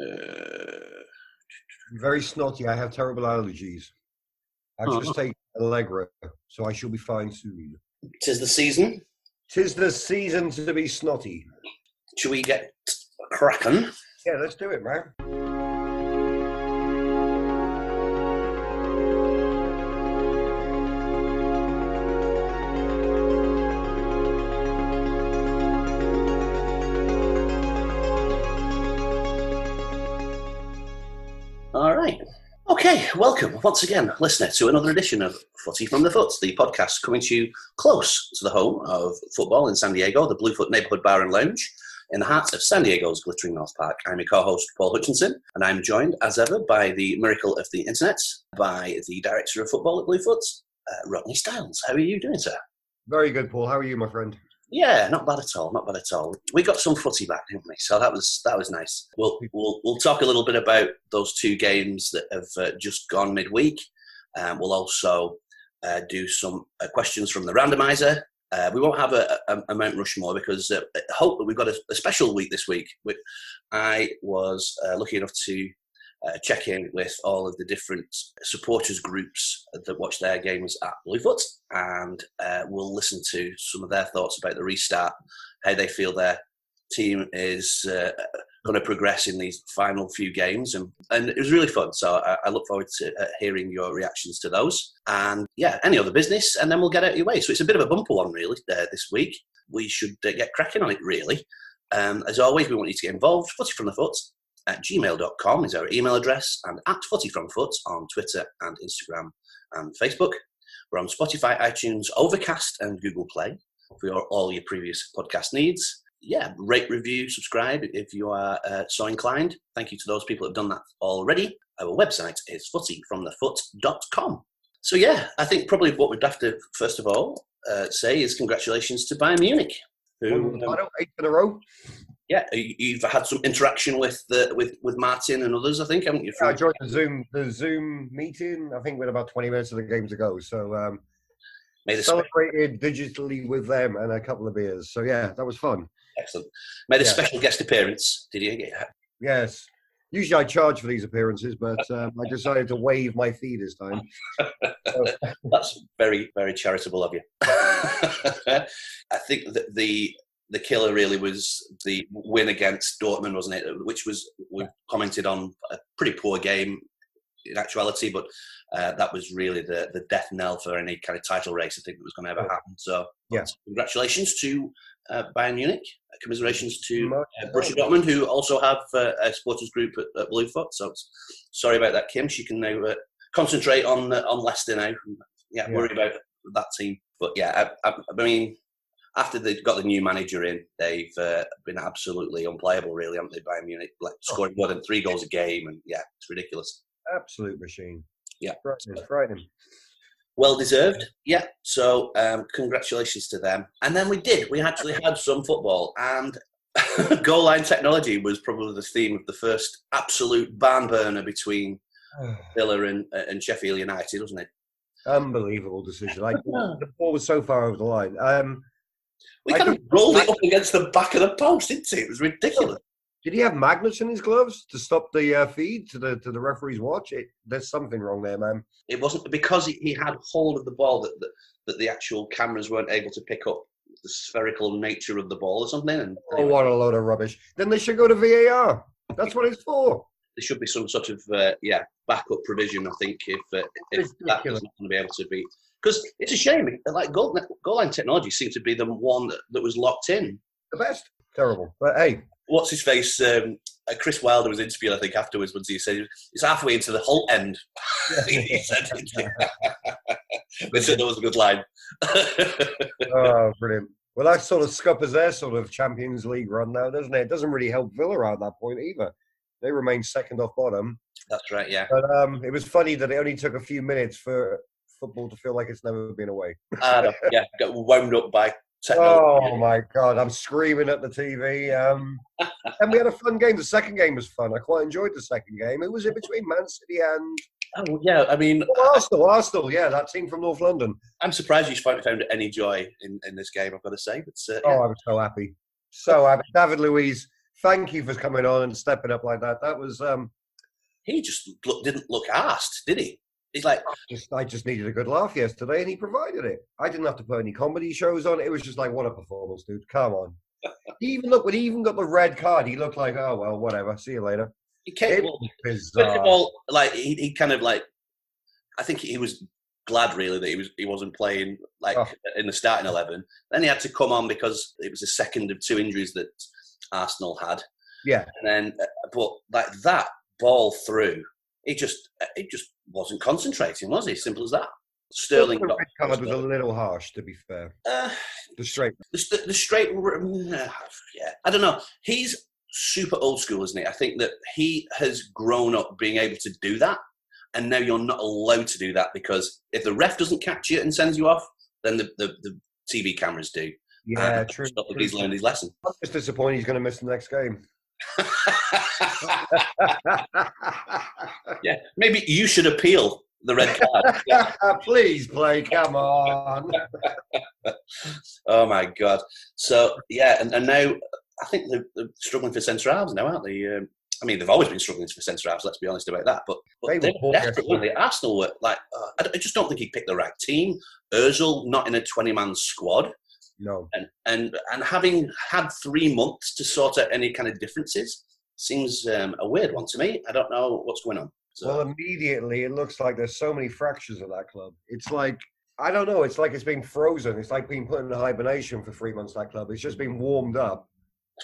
Uh, Very snotty. I have terrible allergies. I've Oh. just taken Allegra, so I shall be fine soon. tis the season. Tis the season to be snotty. Should we get cracking? Yeah, let's do it, man. Okay, welcome once again, listener, to another edition of Footy from the Foot, the podcast coming to you close to the home of football in San Diego, the Bluefoot Neighborhood Bar and Lounge, in the heart of San Diego's glittering North Park. I'm your co-host, Paul Hutchinson, and I'm joined, as ever, by the miracle of the internet, by the director of football at Bluefoot, uh, Rodney Styles. How are you doing, sir? Very good, Paul. How are you, my friend? Yeah, not bad at all. Not bad at all. We got some footy back, didn't we? So that was that was nice. We'll we'll we'll talk a little bit about those two games that have uh, just gone midweek. Um, we'll also uh, do some uh, questions from the randomizer. Uh, we won't have a, a, a Mount Rushmore because uh, I hope that we've got a, a special week this week. I was uh, lucky enough to uh, check in with all of the different supporters groups that watch their games at Bluefoot, and uh, we'll listen to some of their thoughts about the restart, how they feel their team is uh, going to progress in these final few games, and, and it was really fun. So I, I look forward to uh, hearing your reactions to those, and yeah, any other business, and then we'll get out of your way. So it's a bit of a bumper one, really, uh, this week. We should uh, get cracking on it, really. Um, as always, we want you to get involved. Footy from the foot at gmail.com is our email address, and at Footy from Foot on Twitter and Instagram and Facebook. We're on Spotify, iTunes, Overcast, and Google Play for your, all your previous podcast needs. Yeah, rate, review, subscribe if you are uh, so inclined. Thank you to those people that have done that already. Our website is footyfromthefoot.com. So, yeah, I think probably what we'd have to, first of all, uh, say is congratulations to Bayern Munich. Who, One um, title, eight in a row. Yeah, you- you've had some interaction with the with with Martin and others, I think, haven't you? Yeah, I joined the Zoom the Zoom meeting. I think we're about twenty minutes of the game to go. So um, Made a spe- celebrated digitally with them and a couple of beers. So yeah, that was fun. excellent. Made a Yeah. special guest appearance. Did you? Yeah. Yes. Usually I charge for these appearances, but um, I decided to waive my fee this time. So, That's very very charitable of you. I think that the the killer really was the win against Dortmund, wasn't it? Which was we commented on a pretty poor game in actuality, but uh, that was really the the death knell for any kind of title race. I think that was going to ever happen. So Yeah. congratulations to uh, Bayern Munich. Commiserations to uh, Borussia Dortmund, who also have uh, a supporters group at, at Bluefoot. So sorry about that, Kim. She can now uh, concentrate on uh, on Leicester now. Yeah, Yeah. worry about that team. But yeah, I, I, I mean, after they've got the new manager in, they've uh, been absolutely unplayable, really, haven't they? Bayern Munich, like scoring more than three goals a game, and yeah, it's ridiculous. absolute machine. Yeah. Frightening, frightening. Well deserved. Yeah. So um, congratulations to them. And then we did. We actually had some football, and goal line technology was probably the theme of the first absolute barn burner between Villa and, and Sheffield United, wasn't it? Unbelievable decision. I, the ball was so far over the line. Um, We I kind of rolled it up against the back of the post, didn't it? It was ridiculous. did he have magnets in his gloves to stop the uh, feed to the to the referee's watch? It, there's something wrong there, man. It wasn't because he, he had hold of the ball that, that that the actual cameras weren't able to pick up the spherical nature of the ball or something. And Oh, what a load of rubbish. Then they should go to VAR. That's what it's for. there should be some sort of uh, yeah backup provision. I think if uh, if that Ridiculous. was not going to be able to be because it's a shame. Like goal, goal line technology seemed to be the one that, that was locked in. The best. Terrible. But hey, What's his face? Um, uh, Chris Wilder was interviewed, I think, afterwards. Once he said it's halfway into the whole end. he said, which I thought was a good line. oh, brilliant. Well, that sort of scuppers their sort of Champions League run now, doesn't it? It doesn't really help Villa at that point either. They remain second off bottom. That's right. Yeah. But um, it was funny that it only took a few minutes for football to feel like it's never been away. Uh, yeah. Got wound up by Oh my god, I'm screaming at the TV. Um, and we had a fun game. The second game was fun. I quite enjoyed the second game. It was in between Man City and Oh, yeah. I mean, oh, Arsenal. Arsenal, yeah, that team from North London. I'm surprised you found found any joy in, in this game. I've got to say, but uh, Oh, yeah. I was so happy. So happy. David Luiz thank you for coming on and stepping up like that. That was um, he just look, didn't look asked, did he? He's like, just, I just needed a good laugh yesterday, and he provided it. I didn't have to put any comedy shows on. It was just like, what a performance, dude! Come on. he even look when he even got the red card. He looked like, oh well, whatever. See you later. he came. It was bizarre. of all, like he, he kind of like, I think he was glad really that he was he wasn't playing like Oh. in the starting eleven. Then he had to come on because it was the second of two injuries that Arsenal had. Yeah. And then, uh, but like that ball through, he just he just wasn't concentrating, was he? Simple as that. Sterling the got red card was a little harsh, to be fair. uh, The straight. the, the, straight yeah i don't know he's super old school isn't he i think that he has grown up being able to do that and now you're not allowed to do that because if the ref doesn't catch you and sends you off then the, the, the tv cameras do Yeah, true. stop true. he's learned his lesson I'm just disappointed he's going to miss the next game. yeah maybe you should appeal the red card Yeah. Please play. Come on. oh my god so yeah and, and now i think they're, they're struggling for centre halves now aren't they um, I mean, they've always been struggling for centre halves. Let's be honest about that. But, but They they, were desperate, yesterday. weren't they? Arsenal were like, uh, I, I just don't think he picked the right team. Özil not in a twenty-man squad, No. and and and having had three months to sort out any kind of differences seems um, a weird one to me. I don't know what's going on. So, Well, immediately it looks like there's so many fractures at that club. It's like I don't know. It's like it's been frozen. It's like being put in hibernation for three months. That club. It's just been warmed up,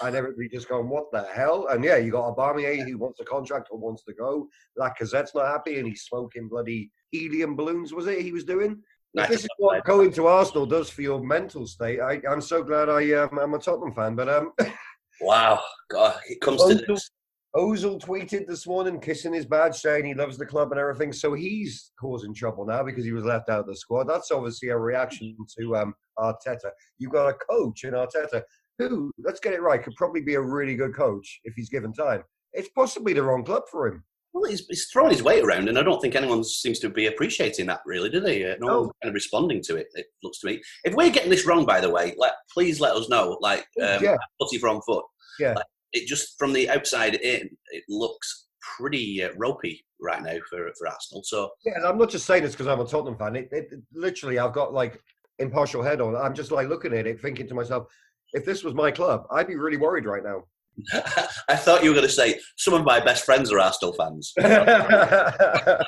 and everybody just going, "What the hell?" And yeah, you got Aubameyang who wants a contract or wants to go. Lacazette's not happy, and he's smoking bloody helium balloons. Was it he was doing? Nice this is what going to Arsenal does for your mental state. I, I'm so glad I um, I'm a Tottenham fan, but um, wow, God, it comes to Ozil, this. Ozil tweeted this morning, kissing his badge, saying he loves the club and everything. So he's causing trouble now because he was left out of the squad. That's obviously a reaction to um, Arteta. You've got a coach in Arteta who, let's get it right, could probably be a really good coach if he's given time. It's possibly the wrong club for him. Well, he's, he's throwing his weight around, and I don't think anyone seems to be appreciating that, really, do they? Uh, no, one's kind of responding to it. It looks to me. If we're getting this wrong, by the way, let please let us know. Like, um, Yeah. footy from foot. Yeah. Like, it just from the outside in, it looks pretty uh, ropey right now for for Arsenal. So Yeah, and I'm not just saying this because I'm a Tottenham fan. It, it- literally, I've got like impartial head on. I'm just like looking at it, thinking to myself, if this was my club, I'd be really worried right now. I thought you were going to say some of my best friends are Arsenal fans. I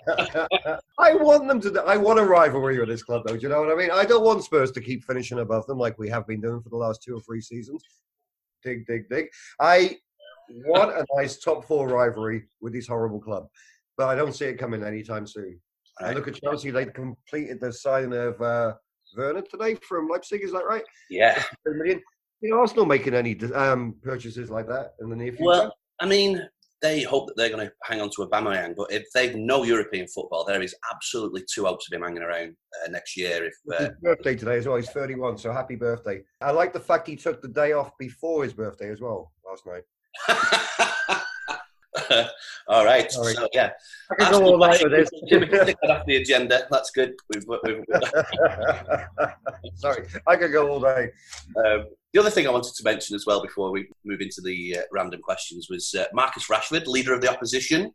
want them to. I want a rivalry with this club, though. Do you know what I mean? I don't want Spurs to keep finishing above them like we have been doing for the last two or three seasons. Dig, dig, dig. I want a nice top four rivalry with this horrible club, but I don't see it coming anytime soon. I look at Chelsea; they completed the signing of uh, Werner today from Leipzig. Is that right? Yeah. Three million. You know, Arsenal making any um, purchases like that in the near future? Well, I mean, they hope that they're going to hang on to Aubameyang, but if they've no European football, there is absolutely two hopes of him hanging around uh, next year. If uh, his birthday today as well. He's 31, so happy birthday. I like the fact he took the day off before his birthday as well last night. all right, Sorry. so yeah, I can Arsenal go all night with we can this. that off the agenda. That's good. We've, we've, Sorry, I could go all day. um, the other thing I wanted to mention as well before we move into the uh, random questions was uh, Marcus Rashford, leader of the opposition.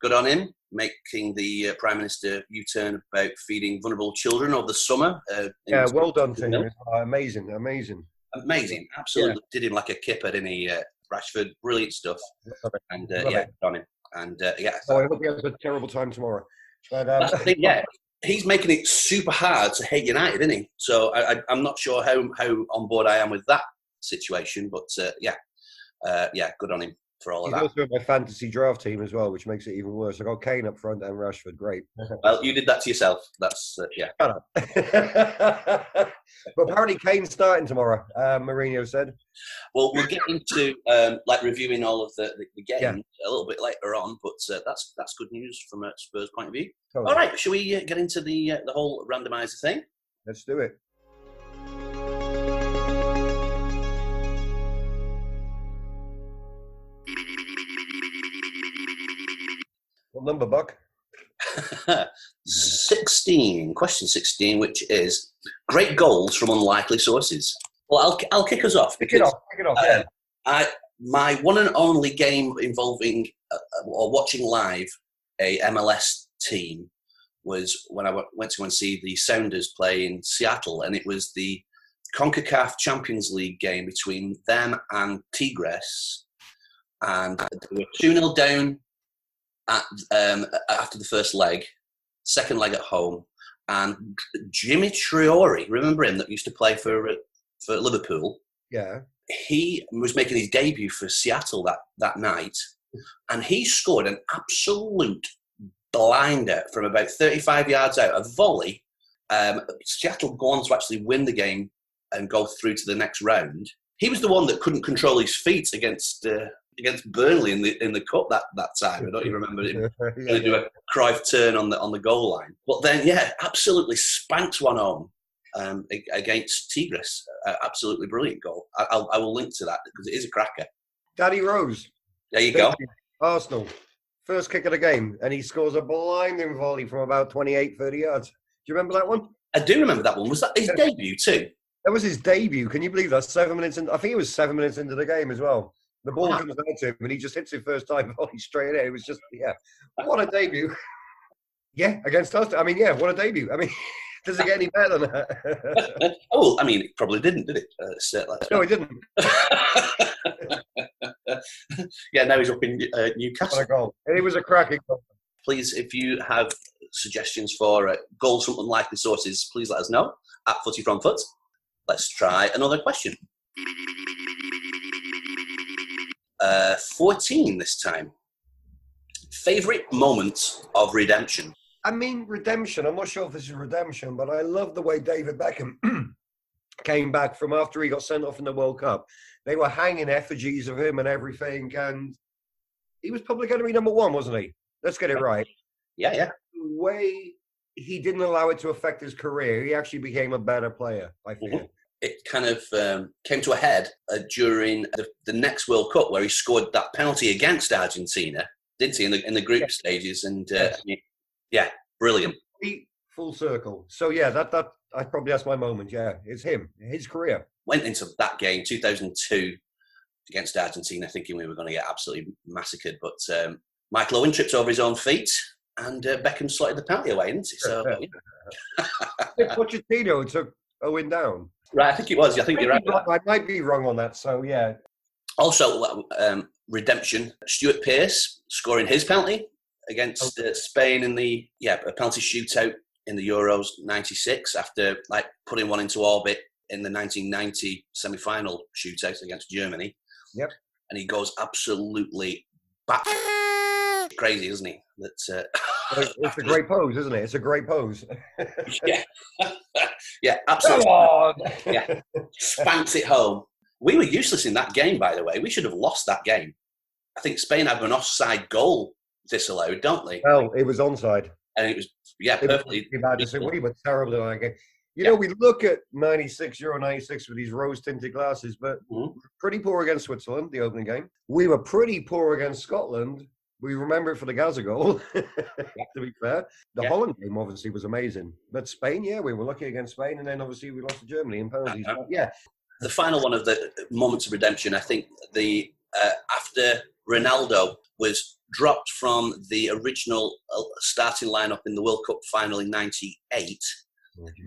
Good on him, making the uh, Prime Minister U-turn about feeding vulnerable children over the summer. Uh, Yeah, well done to him. Uh, amazing, amazing. Amazing, absolutely. Did him like a kipper, didn't he? Rashford, brilliant stuff. And uh, yeah, it. on him. And uh, yeah, Oh, I hope he has a terrible time tomorrow. But, um, That's the thing, yeah. He's making it super hard to hate United, isn't he? So I, I, I'm not sure how, how on board I am with that situation, but uh, yeah, uh, yeah, good on him for all of he's that. also my fantasy draft team as well, which makes it even worse. I got Kane up front and Rashford. Great. Well, you did that to yourself. That's uh, yeah. Shut up. but apparently Kane's starting tomorrow, uh, Mourinho said. Well, we'll get into um, like reviewing all of the, the, the games Yeah. a little bit later on, but uh, that's that's good news from a Spurs point of view. Totally. All right, shall we uh, get into the uh, the whole randomizer thing? Let's do it. What number, Buck? 16, question 16, which is great goals from unlikely sources. Well, I'll, I'll kick us off because it off. Pick it off. uh, Yeah. I, my one and only game involving uh, or watching live a MLS team was when I w- went to go and see the Sounders play in Seattle, and it was the CONCACAF Champions League game between them and Tigres, and they were 2 0 down at, um, after the first leg, second leg at home, and Djimi Traoré, remember him that used to play for for Liverpool? Yeah. He was making his debut for Seattle that, that night, and he scored an absolute blinder from about 35 yards out, a volley. Um, Seattle go on to actually win the game and go through to the next round. He was the one that couldn't control his feet against uh, against Burnley in the in the cup that, that time. I don't even remember him yeah, do a Cruyff turn on the on the goal line. But then, yeah, absolutely spanks one home um, against Tigres. Uh, absolutely brilliant goal. I, I'll, I will link to that because it is a cracker. Danny Rose. There you go. Arsenal. First kick of the game, and he scores a blinding volley from about 28, 30 yards. Do you remember that one? I do remember that one. Was that his debut too? That was his debut. Can you believe that? Seven minutes in. I think it was seven minutes into the game as well. The ball Wow. comes out to him, and he just hits it first time volley straight in. It was just yeah, what a debut. yeah, against us. I mean, yeah, what a debut. I mean, does it get any better than that? oh, I mean, it probably didn't, did it? Uh, no, he didn't. yeah, now he's up in uh, What Newcastle. a goal. It was a cracking goal. Please, if you have suggestions for uh, goals from unlikely sources, please let us know at Footy From Foot. Let's try another question. Uh, 14 this time. Favorite moment of redemption? I mean, redemption. I'm not sure if this is redemption, but I love the way David Beckham came back from after he got sent off in the World Cup. They were hanging effigies of him and everything, and he was public enemy number one, wasn't he? Let's get it right. Yeah, yeah. The way he didn't allow it to affect his career, he actually became a better player. I feel. Mhm. It kind of um, came to a head uh, during the, the next World Cup where he scored that penalty against Argentina, didn't he, in the, in the group stages? And uh, Yes. I mean, yeah, brilliant. Full circle. So yeah, that that I probably that's my moment. Yeah, it's him, his career. Went into that game, 2002, against Argentina, thinking we were going to get absolutely massacred. But um, Michael Owen tripped over his own feet and uh, Beckham slotted the penalty away, didn't he? So, yeah. Pochettino took Owen down. Right, I think it was. I think you're right. I might be wrong on that. So yeah, Also, um, redemption. Stuart Pearce scoring his penalty against uh, Spain in the yeah a penalty shootout in the Euros '96 after like putting one into orbit in the 1990 semi-final shootout against Germany. Yep. And he goes absolutely bat crazy, isn't he? That's uh, It's a great pose, isn't it? It's a great pose. yeah, yeah, Come absolutely. on! Yeah. Spanks it home. We were useless in that game, by the way. We should have lost that game. I think Spain have an offside goal disallowed, don't they? Well, it was onside. And it was, yeah, was perfectly. bad we were terrible in that game. You Yeah. know, we look at 96, Euro 96 with these rose tinted glasses, but Mhm. pretty poor against Switzerland, the opening game. We were pretty poor against Scotland. We remember it for the Gazza goal, to be fair. The Yeah. Holland game obviously was amazing. But Spain, yeah, we were lucky against Spain, and then obviously we lost to Germany in penalties. Uh-huh. Yeah, The final one of the moments of redemption, I think, the uh, after Ronaldo was dropped from the original uh, starting lineup in the World Cup final in '98,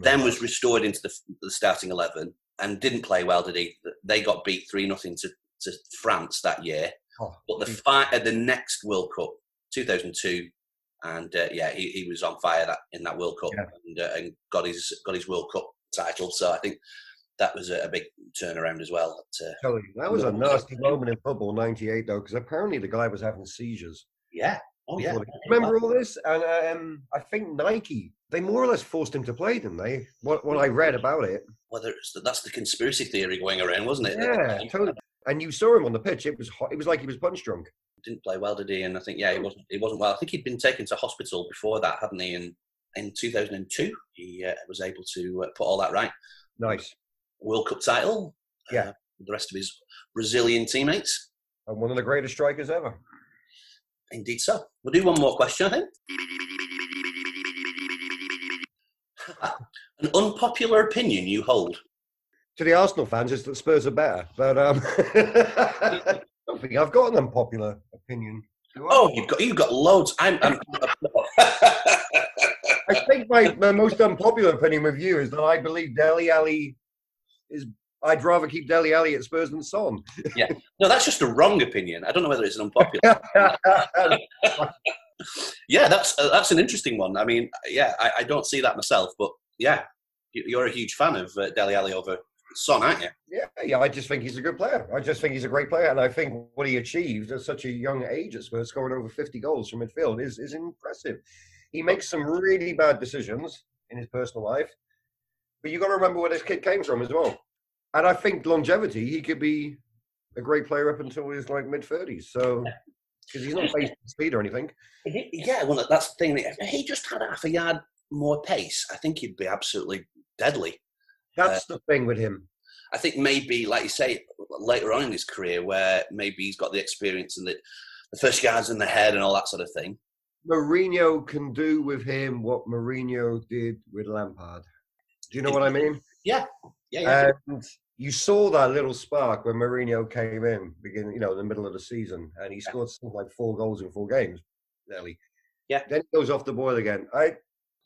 then was restored into the, the starting 11 and didn't play well, did he? They got beat 3 nothing to, to France that year. Oh, But the fight at the next World Cup, 2002, and uh, yeah, he, he was on fire that in that World Cup Yeah. and, uh, and got his got his World Cup title. So I think that was a, a big turnaround as well. At, uh, you, that was a nasty moment in football, 98, though, because apparently the guy was having seizures. yeah, oh yeah. Remember all this? And um, I think Nike, they more or less forced him to play, didn't they? What, what I read about it. Whether it's the, that's the conspiracy theory going around, wasn't it? Yeah, totally. And you saw him on the pitch. It was hot. It was like he was punch drunk. didn't play well, did he? And I think yeah, he wasn't. He wasn't well. I think he'd been taken to hospital before that, hadn't he? And in 2002, he uh, was able to uh, put all that right. Nice. World Cup title. Yeah. Uh, with the rest of his Brazilian teammates. And one of the greatest strikers ever. Indeed, so. We'll do one more question, I think. An unpopular opinion you hold. To the Arsenal fans, is that Spurs are better. But um, I don't think I've got an unpopular opinion. Oh, you've got you've got loads. I'm. I'm I think my, my most unpopular opinion with you is that I believe Dele Alli is. I'd rather keep Dele Alli at Spurs than Son. Yeah, no, that's just a wrong opinion. I don't know whether it's an unpopular. yeah, that's uh, that's an interesting one. I mean, yeah, I, I don't see that myself, but yeah, you- you're a huge fan of uh, Dele Alli over Son, aren't you? yeah, yeah, I just think he's a good player. I just think he's a great player, and I think what he achieved at such a young age at Spurs, scoring over 50 goals from midfield, is is impressive. He makes some really bad decisions in his personal life, but you got to remember where this kid came from as well. And I think longevity, he could be a great player up until his like mid 30s. So because he's not based on speed or anything. Yeah, well, that's the thing. If he just had half a yard more pace, I think he'd be absolutely deadly. That's the thing with him. I think maybe, like you say, later on in his career, where maybe he's got the experience and the, the first yards in the head and all that sort of thing. Mourinho can do with him what Mourinho did with Lampard. Do you know what I mean? Yeah, yeah. And you saw that little spark when Mourinho came in, beginning, you know, in the middle of the season, and he scored something like four goals in four games, nearly. Yeah. Then he goes off the boil again. I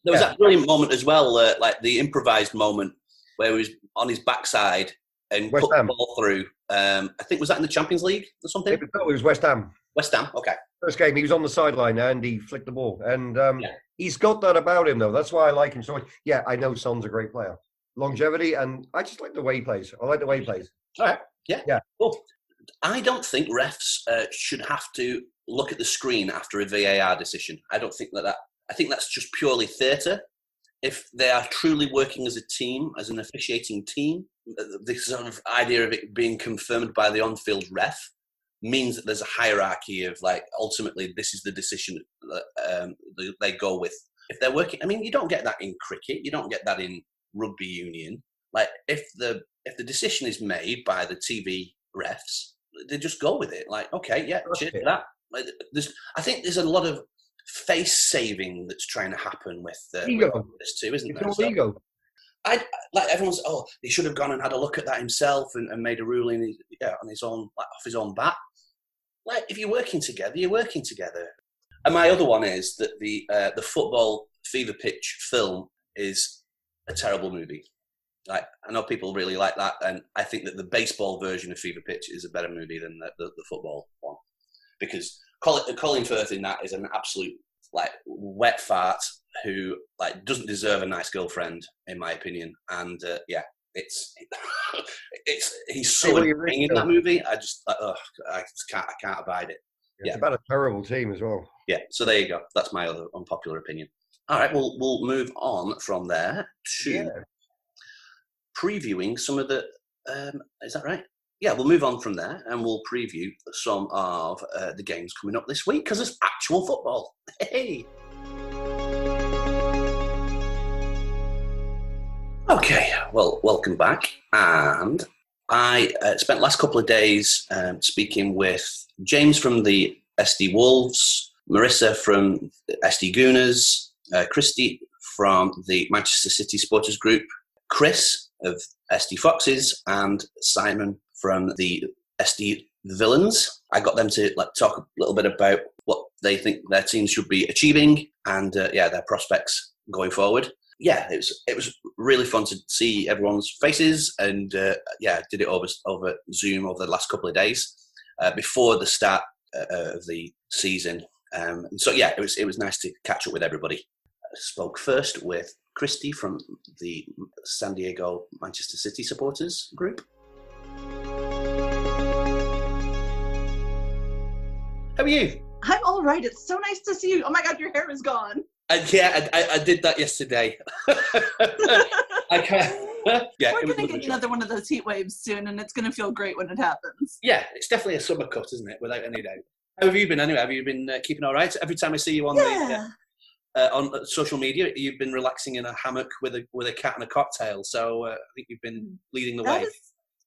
There was Yeah. that brilliant moment as well, uh, like the improvised moment where he was on his backside and West put the ball through. Um, I think was that in the Champions League or something? it was, no, it was West Ham. West Ham. Okay. First game, he was on the sideline and he flicked the ball. And um, Yeah. he's got that about him, though. That's why I like him so much. Yeah, I know Son's a great player. Longevity, and I just like the way he plays. I like the way he plays. All right. Yeah. Yeah. Cool. I don't think refs uh, should have to look at the screen after a VAR decision. I don't think that that. I think that's just purely theatre. If they are truly working as a team, as an officiating team, the sort of idea of it being confirmed by the on-field ref means that there's a hierarchy of like ultimately this is the decision that um, they, go with. If they're working, I mean, you don't get that in cricket. You don't get that in rugby union. Like if the if the decision is made by the TV refs, they just go with it. Like, okay, yeah, Okay. that. There's, I think there's a lot of face saving that's trying to happen with, uh, Ego. with this too, isn't It's there? all So, ego. I like everyone's. Oh, he should have gone and had a look at that himself and, and made a ruling. Yeah, on his own, like off his own bat. Like if you're working together, you're working together. And my other one is that the uh, the football fever pitch film is a terrible movie. Like I know people really like that, and I think that the baseball version of Fever Pitch is a better movie than the, the, the football one because Colin, Colin Firth in that is an absolute like wet fart who like doesn't deserve a nice girlfriend in my opinion, and uh, yeah, it's it's he's so annoying in that movie. I just like, ugh, I just can't I can't abide it. It's Yeah. about a terrible team as well. Yeah, so there you go. That's my other unpopular opinion. All right, we'll we'll move on from there to Yeah. previewing some of the. Um, is that right? Yeah, we'll move on from there and we'll preview some of uh, the games coming up this week because it's actual football. Hey. Okay, well, welcome back. And I uh, spent last couple of days um, speaking with James from the SD Wolves, Marissa from SD Gooners, uh, Christy from the Manchester City Supporters Group, Chris of SD Foxes, and Simon from the SD Villains. I got them to like talk a little bit about what they think their team should be achieving and uh, yeah, their prospects going forward. Yeah, it was it was really fun to see everyone's faces and uh, yeah, did it over over Zoom over the last couple of days uh, before the start uh, of the season. Um, so yeah, it was it was nice to catch up with everybody. I spoke first with Christy from the San Diego Manchester City supporters group. How are you? I'm all right. It's so nice to see you. Oh my god, your hair is gone. And yeah, I, I, I did that yesterday. I can't. yeah, We're gonna get another one of those heat waves soon, and it's gonna feel great when it happens. Yeah, it's definitely a summer cut, isn't it? Without any doubt. How have you been anyway? Have you been uh, keeping all right? Every time I see you on the uh, uh, on uh, social media, you've been relaxing in a hammock with a with a cat and a cocktail. So uh, I think you've been leading the That way. is,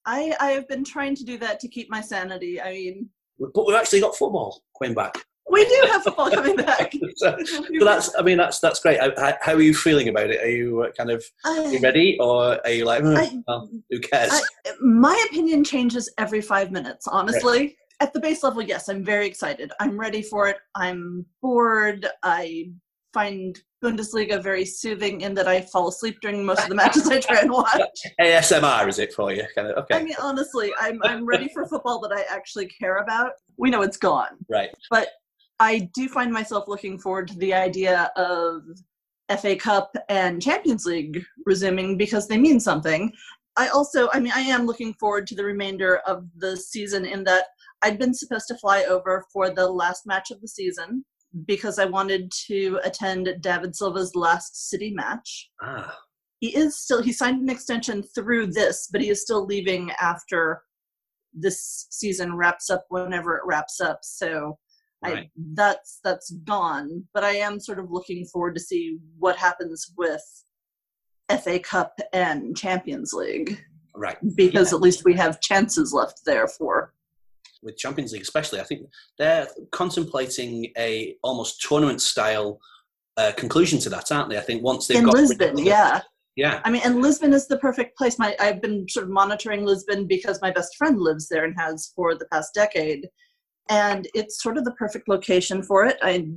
I I have been trying to do that to keep my sanity. I mean, But we've actually got football coming back. we do have football coming back. so, so that's I mean that's that's great. How, how- are you feeling about it? Are you uh, kind of are you ready, or are you like, "Hmm, I- well, who cares? I, my opinion changes every five minutes. Honestly, at the base level, yes, I'm very excited. I'm ready for it. I'm bored. I find Bundesliga very soothing in that I fall asleep during most of the matches I try and watch. ASMR is it for you? Kind of okay. I mean, honestly, I'm I'm ready for football that I actually care about. We know it's gone, right. but I do find myself looking forward to the idea of FA Cup and Champions League resuming because they mean something. I also, I mean, I am looking forward to the remainder of the season in that I'd been supposed to fly over for the last match of the season because I wanted to attend David Silva's last City match. Ah, He is still, he signed an extension through this, but he is still leaving after this season wraps up whenever it wraps up. So I, that's that's gone. But I am sort of looking forward to see what happens with FA Cup and Champions League right. because at least we have chances left there for With Champions League, especially, I think they're contemplating a almost tournament style uh, conclusion to that, aren't they? I think once they've in got Lisbon. Yeah, yeah, I mean, and Lisbon is the perfect place. My I've been sort of monitoring Lisbon because my best friend lives there and has for the past decade, and it's sort of the perfect location for it. I,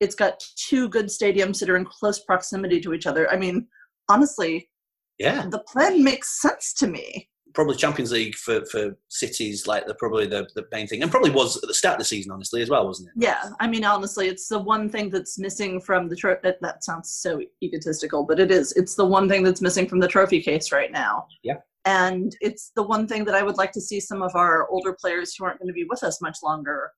it's got two good stadiums that are in close proximity to each other. I mean, honestly, yeah. the plan makes sense to me. Probably Champions League for for cities like the probably the, the main thing, and probably was at the start of the season, honestly, as well, wasn't it? Yeah, I mean, honestly, it's the one thing that's missing from the trophy. That, that sounds so egotistical, but it is. It's the one thing that's missing from the trophy case right now. Yeah. And it's the one thing that I would like to see some of our older players who aren't going to be with us much longer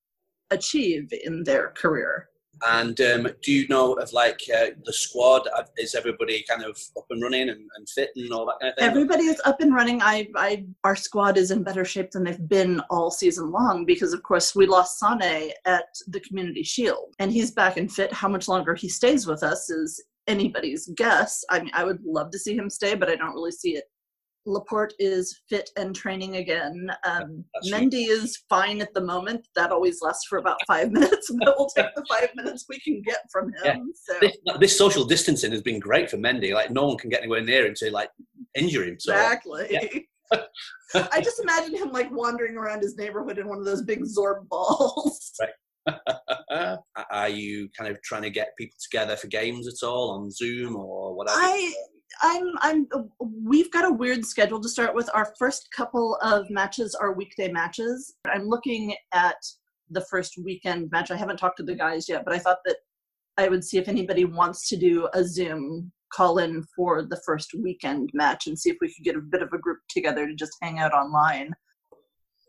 achieve in their career. And um, do you know of like uh, the squad? Is everybody kind of up and running and, and fit and all that kind of thing? Everybody is up and running. I, I, our squad is in better shape than they've been all season long because, of course, we lost Sane at the Community Shield, and he's back and fit. How much longer he stays with us is anybody's guess. I mean, I would love to see him stay, but I don't really see it. Laporte is fit and training again. Um. Mendy is fine at the moment. That always lasts for about five minutes, but we'll take the five minutes we can get from him. Yeah. So this, this social distancing has been great for Mendy. Like no one can get anywhere near him to like injure him. So Exactly. I just imagine him like wandering around his neighborhood in one of those big Zorb balls. Right. are you kind of trying to get people together for games at all on Zoom or whatever? I I'm I'm we've got a weird schedule to start with. Our first couple of matches are weekday matches. I'm looking at the first weekend match. I haven't talked to the guys yet, but I thought that I would see if anybody wants to do a Zoom call in for the first weekend match and see if we could get a bit of a group together to just hang out online.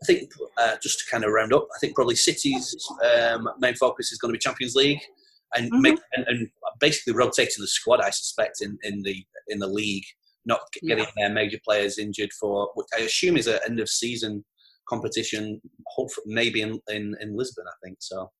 I think uh, just to kind of round up, I think probably City's um, main focus is going to be Champions League, and, Mhm. make, and, and basically rotating the squad. I suspect in, in the in the league, not getting their major players injured for what I assume is an end of season competition. Hopefully, maybe in, in, in Lisbon. I think so.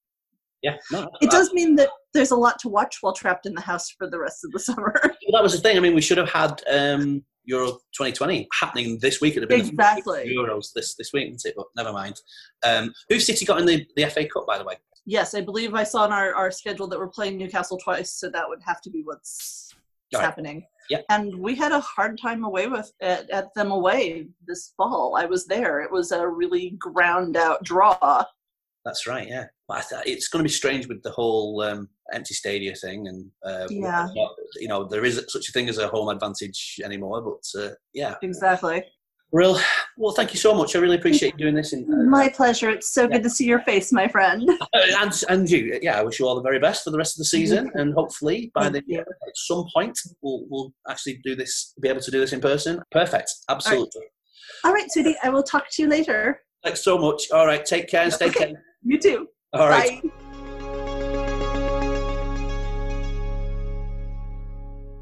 Yeah, no, It does mean that there's a lot to watch while trapped in the house for the rest of the summer. Well, that was the thing. I mean, we should have had um, Euro 2020 happening this week. It'd have been the Exactly. Euros this this week, wouldn't it? But never mind. Um, who City got in the, the FA Cup, by the way? Yes, I believe I saw in our, our schedule that we're playing Newcastle twice, so that would have to be what's right. happening. Yep. And we had a hard time away with at, at them away this fall. I was there. It was a really ground out draw. That's right. Yeah, but I th- it's going to be strange with the whole um, empty stadia thing, and uh, Yeah. you know, there is such a thing as a home advantage anymore. But uh, yeah, Exactly. Real. Well, thank you so much. I really appreciate you doing this. In, uh, My pleasure. It's so good to see your face, my friend. and and you, yeah, I wish you all the very best for the rest of the season, and hopefully by the Thank you. at some point we'll we'll actually do this, be able to do this in person. Perfect, absolutely. All right, sweetie. I will talk to you later. Thanks so much. All right, take care and stay Okay. care. You too. All right. Bye.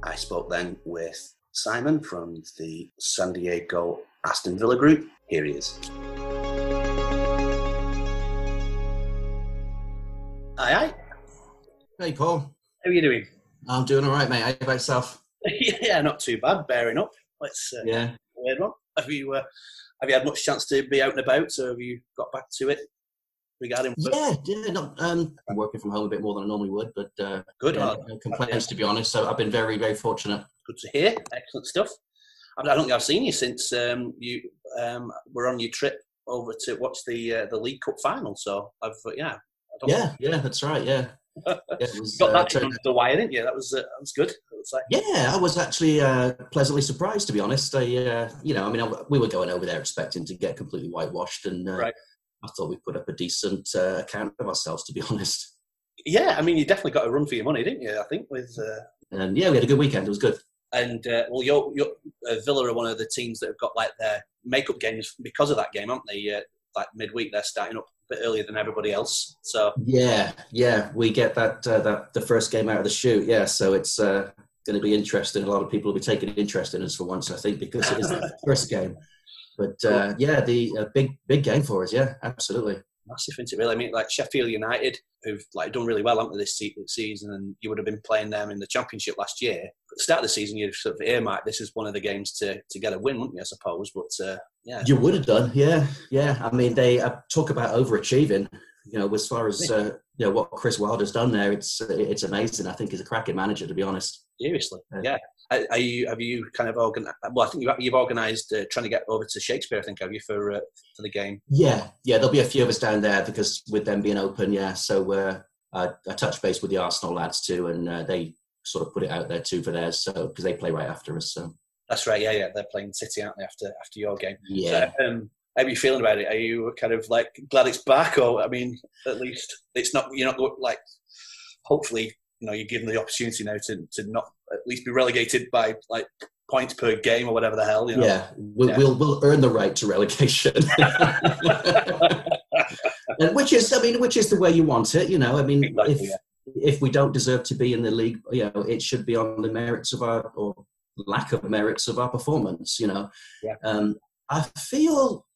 I spoke then with Simon from the San Diego Aston Villa group. Here he is. Hi, hi. Hey, Paul. How are you doing? I'm doing all right, mate. How about yourself? yeah, not too bad. Bearing up. Let's uh, Yeah. weird one. Have you uh, have you had much chance to be out and about, So have you got back to it regarding? Yeah, yeah. Not, um, I'm working from home a bit more than I normally would, but uh, Good. yeah, no complaints to be honest. So I've been very, very fortunate. good to hear. Excellent stuff. I don't think I've seen you since um, you um, were on your trip over to watch the uh, the League Cup final. So I've uh, yeah. I don't Yeah, yeah, that's right. Yeah, yeah was, got uh, that turned- the wire, didn't you? That was uh, that was good. Was like, Yeah, I was actually uh, pleasantly surprised, to be honest. I, uh, you know, I mean, I, we were going over there expecting to get completely whitewashed, and uh, Right. I thought we put up a decent uh, account of ourselves, to be honest. yeah, I mean, you definitely got a run for your money, didn't you? I think with uh, And yeah, we had a good weekend. It was good. And uh, well, your your uh, Villa are one of the teams that have got like their makeup games because of that game, aren't they? Uh, like midweek, they're starting up a bit earlier than everybody else. So Yeah, yeah, we get that uh, that the first game out of the shoot. Yeah, so it's uh, going to be interesting. A lot of people will be taking interest in us for once, I think, because it is the first game. But uh, yeah, the uh, big big game for us. Yeah, absolutely. Massive into really. I mean, like Sheffield United, who've like done really well, haven't they, this season? And you would have been playing them in the Championship last year. At the start of the season, you'd sort of earmarked this is one of the games to, to get a win, wouldn't you? I suppose, but uh, yeah, You would have done, yeah, yeah. I mean, they uh, talk about overachieving. You know, as far as uh, you know what Chris Wilder's done there, it's it's amazing. I think he's a cracking manager, to be honest. Seriously, Yeah. yeah. Are, you have you kind of organised? Well, I think you've, you've organised uh, trying to get over to Shakespeare. I think have you for uh, for the game? Yeah, yeah. There'll be a few of us down there because with them being open, yeah. So uh, I, I touched base with the Arsenal lads too, and uh, they sort of put it out there too for theirs. So because they play right after us, so That's right. Yeah, yeah. They're playing City, aren't they? After after your game. yeah. So, um, how are you feeling about it? Are you kind of like glad it's back, or I mean, at least it's not. You're not like. Hopefully, you know, you're given the opportunity now to, to not at least be relegated by like points per game or whatever the hell. You know? Yeah, we'll, Yeah. we'll we'll earn the right to relegation, and which is, I mean, which is the way you want it. You know, I mean, Exactly, if yeah. if we don't deserve to be in the league, you know, it should be on the merits of our or lack of merits of our performance. You know, Yeah. um, I feel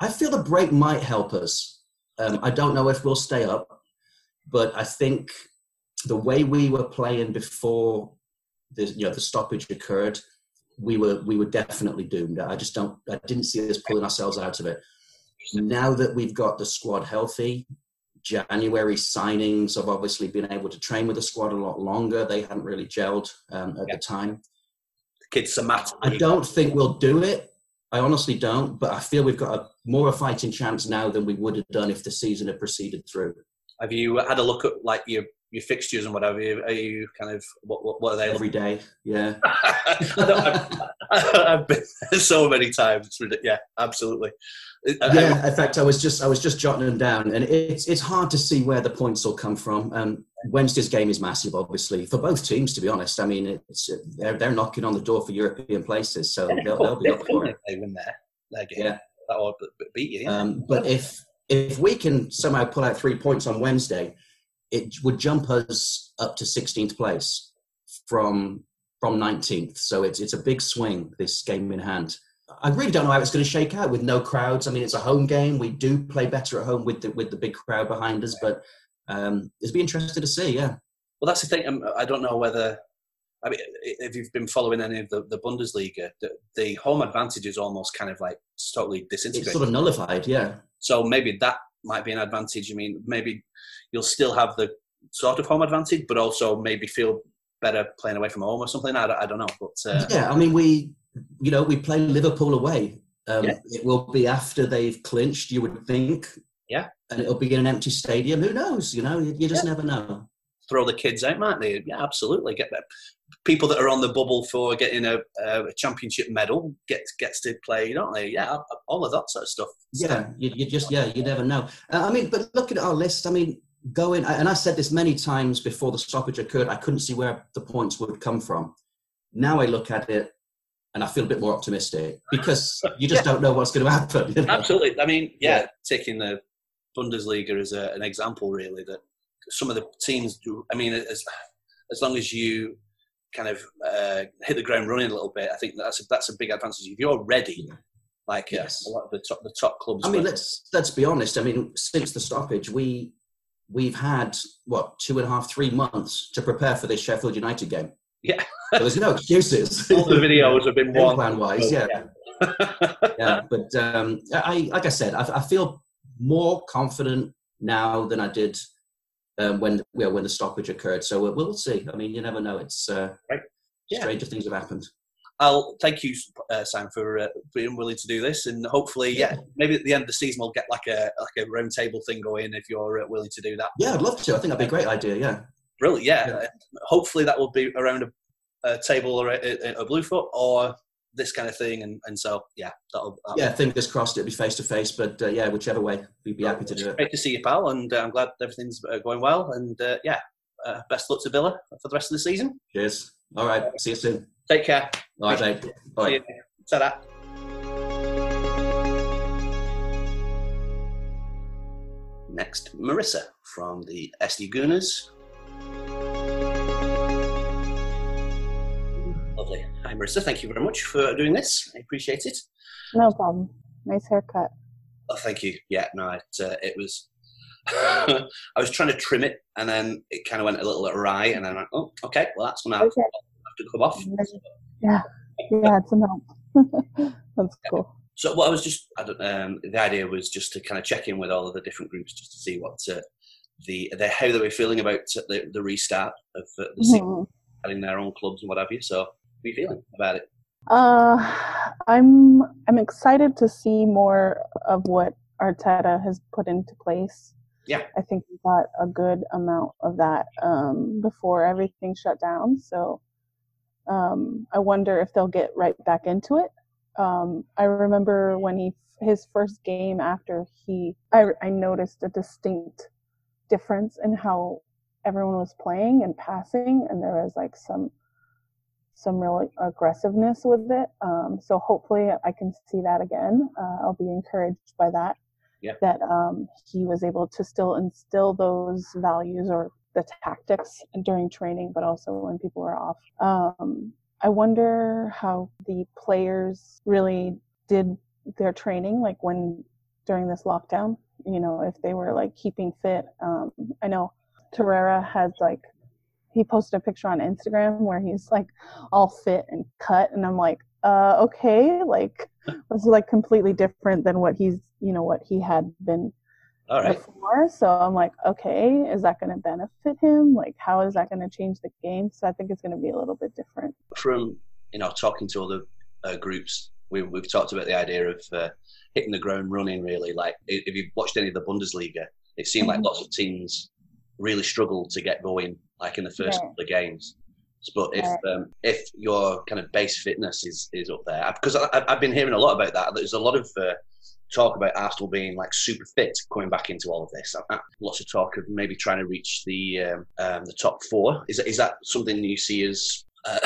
I feel the break might help us. Um, I don't know if we'll stay up, but I think the way we were playing before the you know the stoppage occurred, we were we were definitely doomed. I just don't I didn't see us pulling ourselves out of it. Now that we've got the squad healthy, January signings have obviously been able to train with the squad a lot longer. They hadn't really gelled um, at Yeah. the time. The Kids Samat. I don't think we'll do it. I honestly don't, but I feel we've got a more a fighting chance now than we would have done if the season had proceeded through. Have you had a look at like your your fixtures and whatever? Are you, are you kind of what what, what are they? Every day, yeah. I I've been so many times. Yeah, absolutely. Uh, yeah, in fact, I was just I was just jotting them down, and it's it's hard to see where the points will come from. Um, Wednesday's game is massive, obviously, for both teams. To be honest, I mean, it's they're they're knocking on the door for European places, so they'll, they'll be up for it. They win their their game. Yeah. That would beat you. Yeah. Um, but if if we can somehow pull out three points on Wednesday, it would jump us up to 16th place from from 19th. So it's it's a big swing this game in hand. I really don't know how it's going to shake out with no crowds. I mean, it's a home game. We do play better at home with the with the big crowd behind us, but um, it'd be interesting to see. Yeah, Well, that's the thing. um, I don't know whether. I mean, if you've been following any of the, the Bundesliga, the, the home advantage is almost kind of like totally disintegrated. it's disintegrated. sort of nullified. Yeah, so maybe that might be an advantage. I mean, maybe you'll still have the sort of home advantage, but also maybe feel better playing away from home or something. I, don't- I don't know, but uh, yeah. I mean, we you know we play Liverpool away. Um, Yeah. It will be after they've clinched, you would think. Yeah. And it'll be in an empty stadium. Who knows? You know, you, you just Yeah. never know. throw the kids out, might they? Yeah, absolutely. Get that. People that are on the bubble for getting a, a championship medal gets gets to play, don't they? Yeah, all of that sort of stuff. Yeah, you, you just yeah, you never know. Uh, I mean, but look at our list. I mean, going and I said this many times before the stoppage occurred. I couldn't see where the points would come from. Now I look at it and I feel a bit more optimistic because you just don't know what's going to happen. you know? Absolutely. I mean, yeah, Yeah. taking the Bundesliga as a, an example, really, that some of the teams do. I mean, as as long as you kind of uh, hit the ground running a little bit, I think that's a, that's a big advantage. If you're ready, Yeah. like uh, Yes. a lot of the top the top clubs. I mean, were- let's let's be honest. I mean, since the stoppage, we we've had what two and a half, three months to prepare for this Sheffield United game. Yeah. so there's no excuses. all the videos have been one. plan wise, yeah. yeah, but um, I, like I said, I, I feel more confident now than I did um, when you know, when the stoppage occurred. So we'll, we'll see. I mean, you never know. It's uh, Right. Yeah. stranger things have happened. I'll thank you, uh, Sam, for uh, being willing to do this, and hopefully, yeah, maybe at the end of the season we'll get like a like a round table thing going if you're uh, willing to do that. Yeah, I'd love to. I think that'd be a great idea. Yeah. Brilliant. Yeah. yeah. Hopefully that will be around a, a table or a, a, Bluefoot or this kind of thing, and, and so yeah, that'll, that'll yeah. Fingers crossed it'll be face to face, but uh, yeah, whichever way, we'd be happy to do it. Great to see you, pal, and uh, I'm glad everything's uh, going well, and uh, yeah, best luck to Villa for the rest of the season. Cheers. All right. See you soon. Take care. All right, mate. Bye. Ta-da. Next, Marissa from the SD Gooners. Hi, Marissa. Thank you very much for doing this. I appreciate it. No problem. Nice haircut. Oh, thank you. Yeah, no, it, uh, it was. I was trying to trim it, and then it kind of went a little awry, and then I went, "Oh, okay, well that's gonna okay. have to come off." Yeah, yeah, it's some help. that's cool. So, what I was just, I don't, um, the idea was just to kind of check in with all of the different groups, just to see what uh, the, the how they were feeling about the, the restart of uh, the mm-hmm. having their own clubs and what have you. So, you feeling about it? Uh, I'm I'm excited to see more of what Arteta has put into place. Yeah, I think we got a good amount of that um, before everything shut down. So um, I wonder if they'll get right back into it. Um, I remember when he his first game after he I, I noticed a distinct difference in how everyone was playing and passing, and there was like some some real aggressiveness with it. Um, so hopefully I can see that again. Uh, I'll be encouraged by that. Yeah. That um, he was able to still instill those values or the tactics during training, but also when people are off. Um, I wonder how the players really did their training, like when during this lockdown. You know, if they were like keeping fit. Um, I know Torreira has like he posted a picture on Instagram where he's like all fit and cut, and I'm like, uh, okay, like this is like completely different than what he's you know what he had been all right. before. So I'm like, okay, is that going to benefit him? Like, how is that going to change the game? So I think it's going to be a little bit different. From you know talking to other uh, groups, we, we've talked about the idea of uh, hitting the ground running. Really, like if you've watched any of the Bundesliga, it seemed mm-hmm. like lots of teams really struggled to get going, like in the first yeah. couple of games. But if um, if your kind of base fitness is, is up there, because I, have been hearing a lot about that. There's a lot of uh, talk about Arsenal being like super fit coming back into all of this. Lots of talk of maybe trying to reach the um, um, the top four. Is that, is that something you see as uh,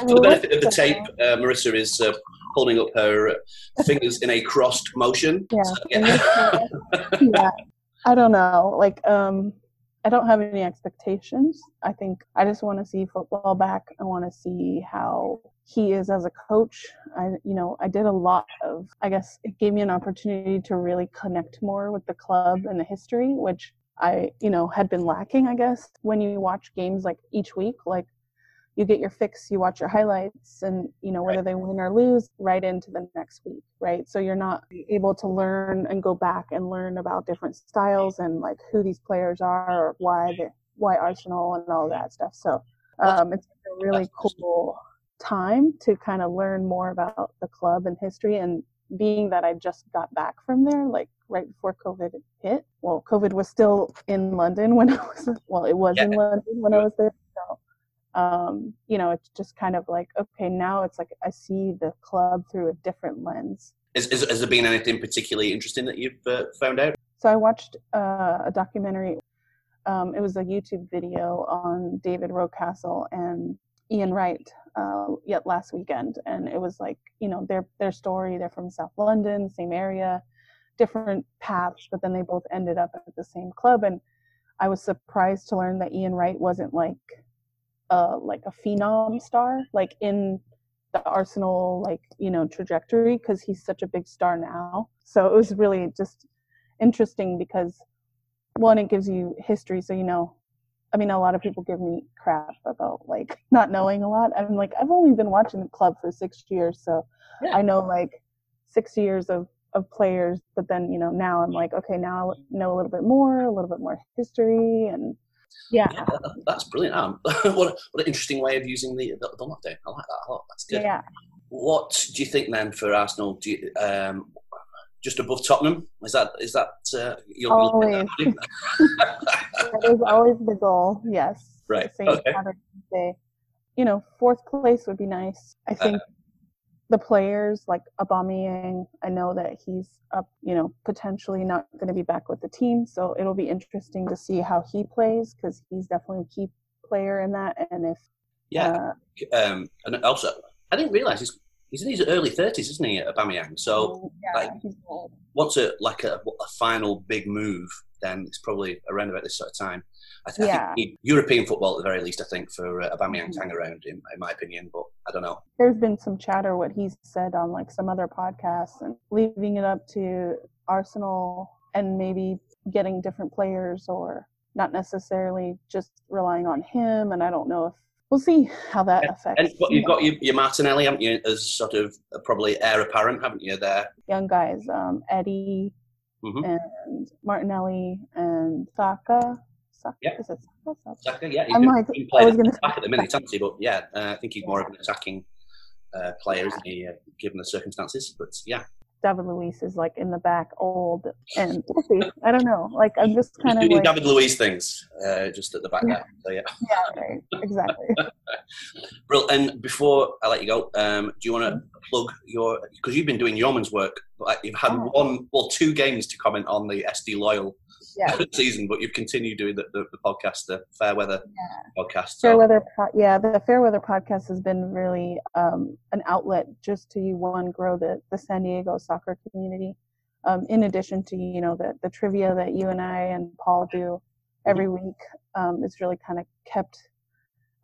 for the benefit of the tape? Uh, Marissa is uh, holding up her fingers in a crossed motion. Yeah. Yeah. I don't know. Like, um, I don't have any expectations. I think I just want to see football back. I want to see how he is as a coach. I, you know, I did a lot of, I guess it gave me an opportunity to really connect more with the club and the history, which I, you know, had been lacking, I guess. When you watch games like each week, like you get your fix, you watch your highlights, and, you know, whether they win or lose, right into the next week, right? So you're not able to learn and go back and learn about different styles and like who these players are or why they, why Arsenal and all that stuff. So um, it's a really cool time to kind of learn more about the club and history and being that I just got back from there, like right before COVID hit. Well, COVID was still in London when I was, well, it was yeah. in London when I was there. So, um, you know, it's just kind of like, okay, now it's like I see the club through a different lens. Is, is, has there been anything particularly interesting that you've uh, found out? So I watched uh, a documentary. Um, it was a YouTube video on David Rocastle and Ian Wright uh, yet last weekend, and it was like you know their their story. They're from South London, same area, different paths, but then they both ended up at the same club. And I was surprised to learn that Ian Wright wasn't like uh like a phenom star, like in the Arsenal like you know trajectory, because he's such a big star now. So it was really just interesting because one, it gives you history, so you know I mean, a lot of people give me crap about like not knowing a lot. I'm like, I've only been watching the club for six years, so yeah. I know like six years of of players. But then, you know, now I'm like, okay, now I know a little bit more, a little bit more history, and Yeah. Yeah, that- that's brilliant. Um, what, what an interesting way of using the, the, the lockdown. I like that a lot. That's good. Yeah. What do you think then for Arsenal? Do you, um, just above Tottenham? Is that is that uh, you're Always. that, That is always the goal. Yes. Right, okay. You know, fourth place would be nice. I Uh, think the players like Aubameyang, I know that he's up, you know, potentially not going to be back with the team, so it'll be interesting to see how he plays because he's definitely a key player in that. And if yeah. uh, Um, and also, I didn't realise he's he's in his early thirties, isn't he, Aubameyang? So yeah, like- once a like a, a final big move, then it's probably around about this sort of time. I, th- I Yeah. think European football at the very least. I think for uh, Aubameyang to hang around, in, in my opinion. But I don't know. there's been some chatter what he's said on like some other podcasts and leaving it up to Arsenal and maybe getting different players or not necessarily just relying on him. And I don't know if we'll see how that affects And but you you've got your, your Martinelli, haven't you, as sort of probably heir apparent, haven't you? There, young guys, um, Eddie Mhm. and Martinelli and Saka. Saka Yeah. is it Saka? Saka? Saka, yeah, he's I'm like, been I playing was gonna back at the minute, hasn't he? But yeah, uh, I think he's more of an attacking uh, player, isn't he, uh, given the circumstances? But yeah, David Luiz is like in the back, old, and we'll see. I don't know. Like I'm just kind of doing like, David Luiz things, uh, just at the back there. So yeah. yeah, right, exactly. Brill, and before I let you go, um, do you want to Mm-hmm. plug your because you've been doing yeoman's work? Like you've had Oh. one, well, two games to comment on the SD Loyal Yeah. season, but you've continued doing the, the, the podcast, the Fairweather podcast. So, Fairweather, po- yeah, the Fairweather podcast has been really um, an outlet just to you one grow the the San Diego soccer community. Um, in addition to you know the the trivia that you and I and Paul do every week, um, it's really kind of kept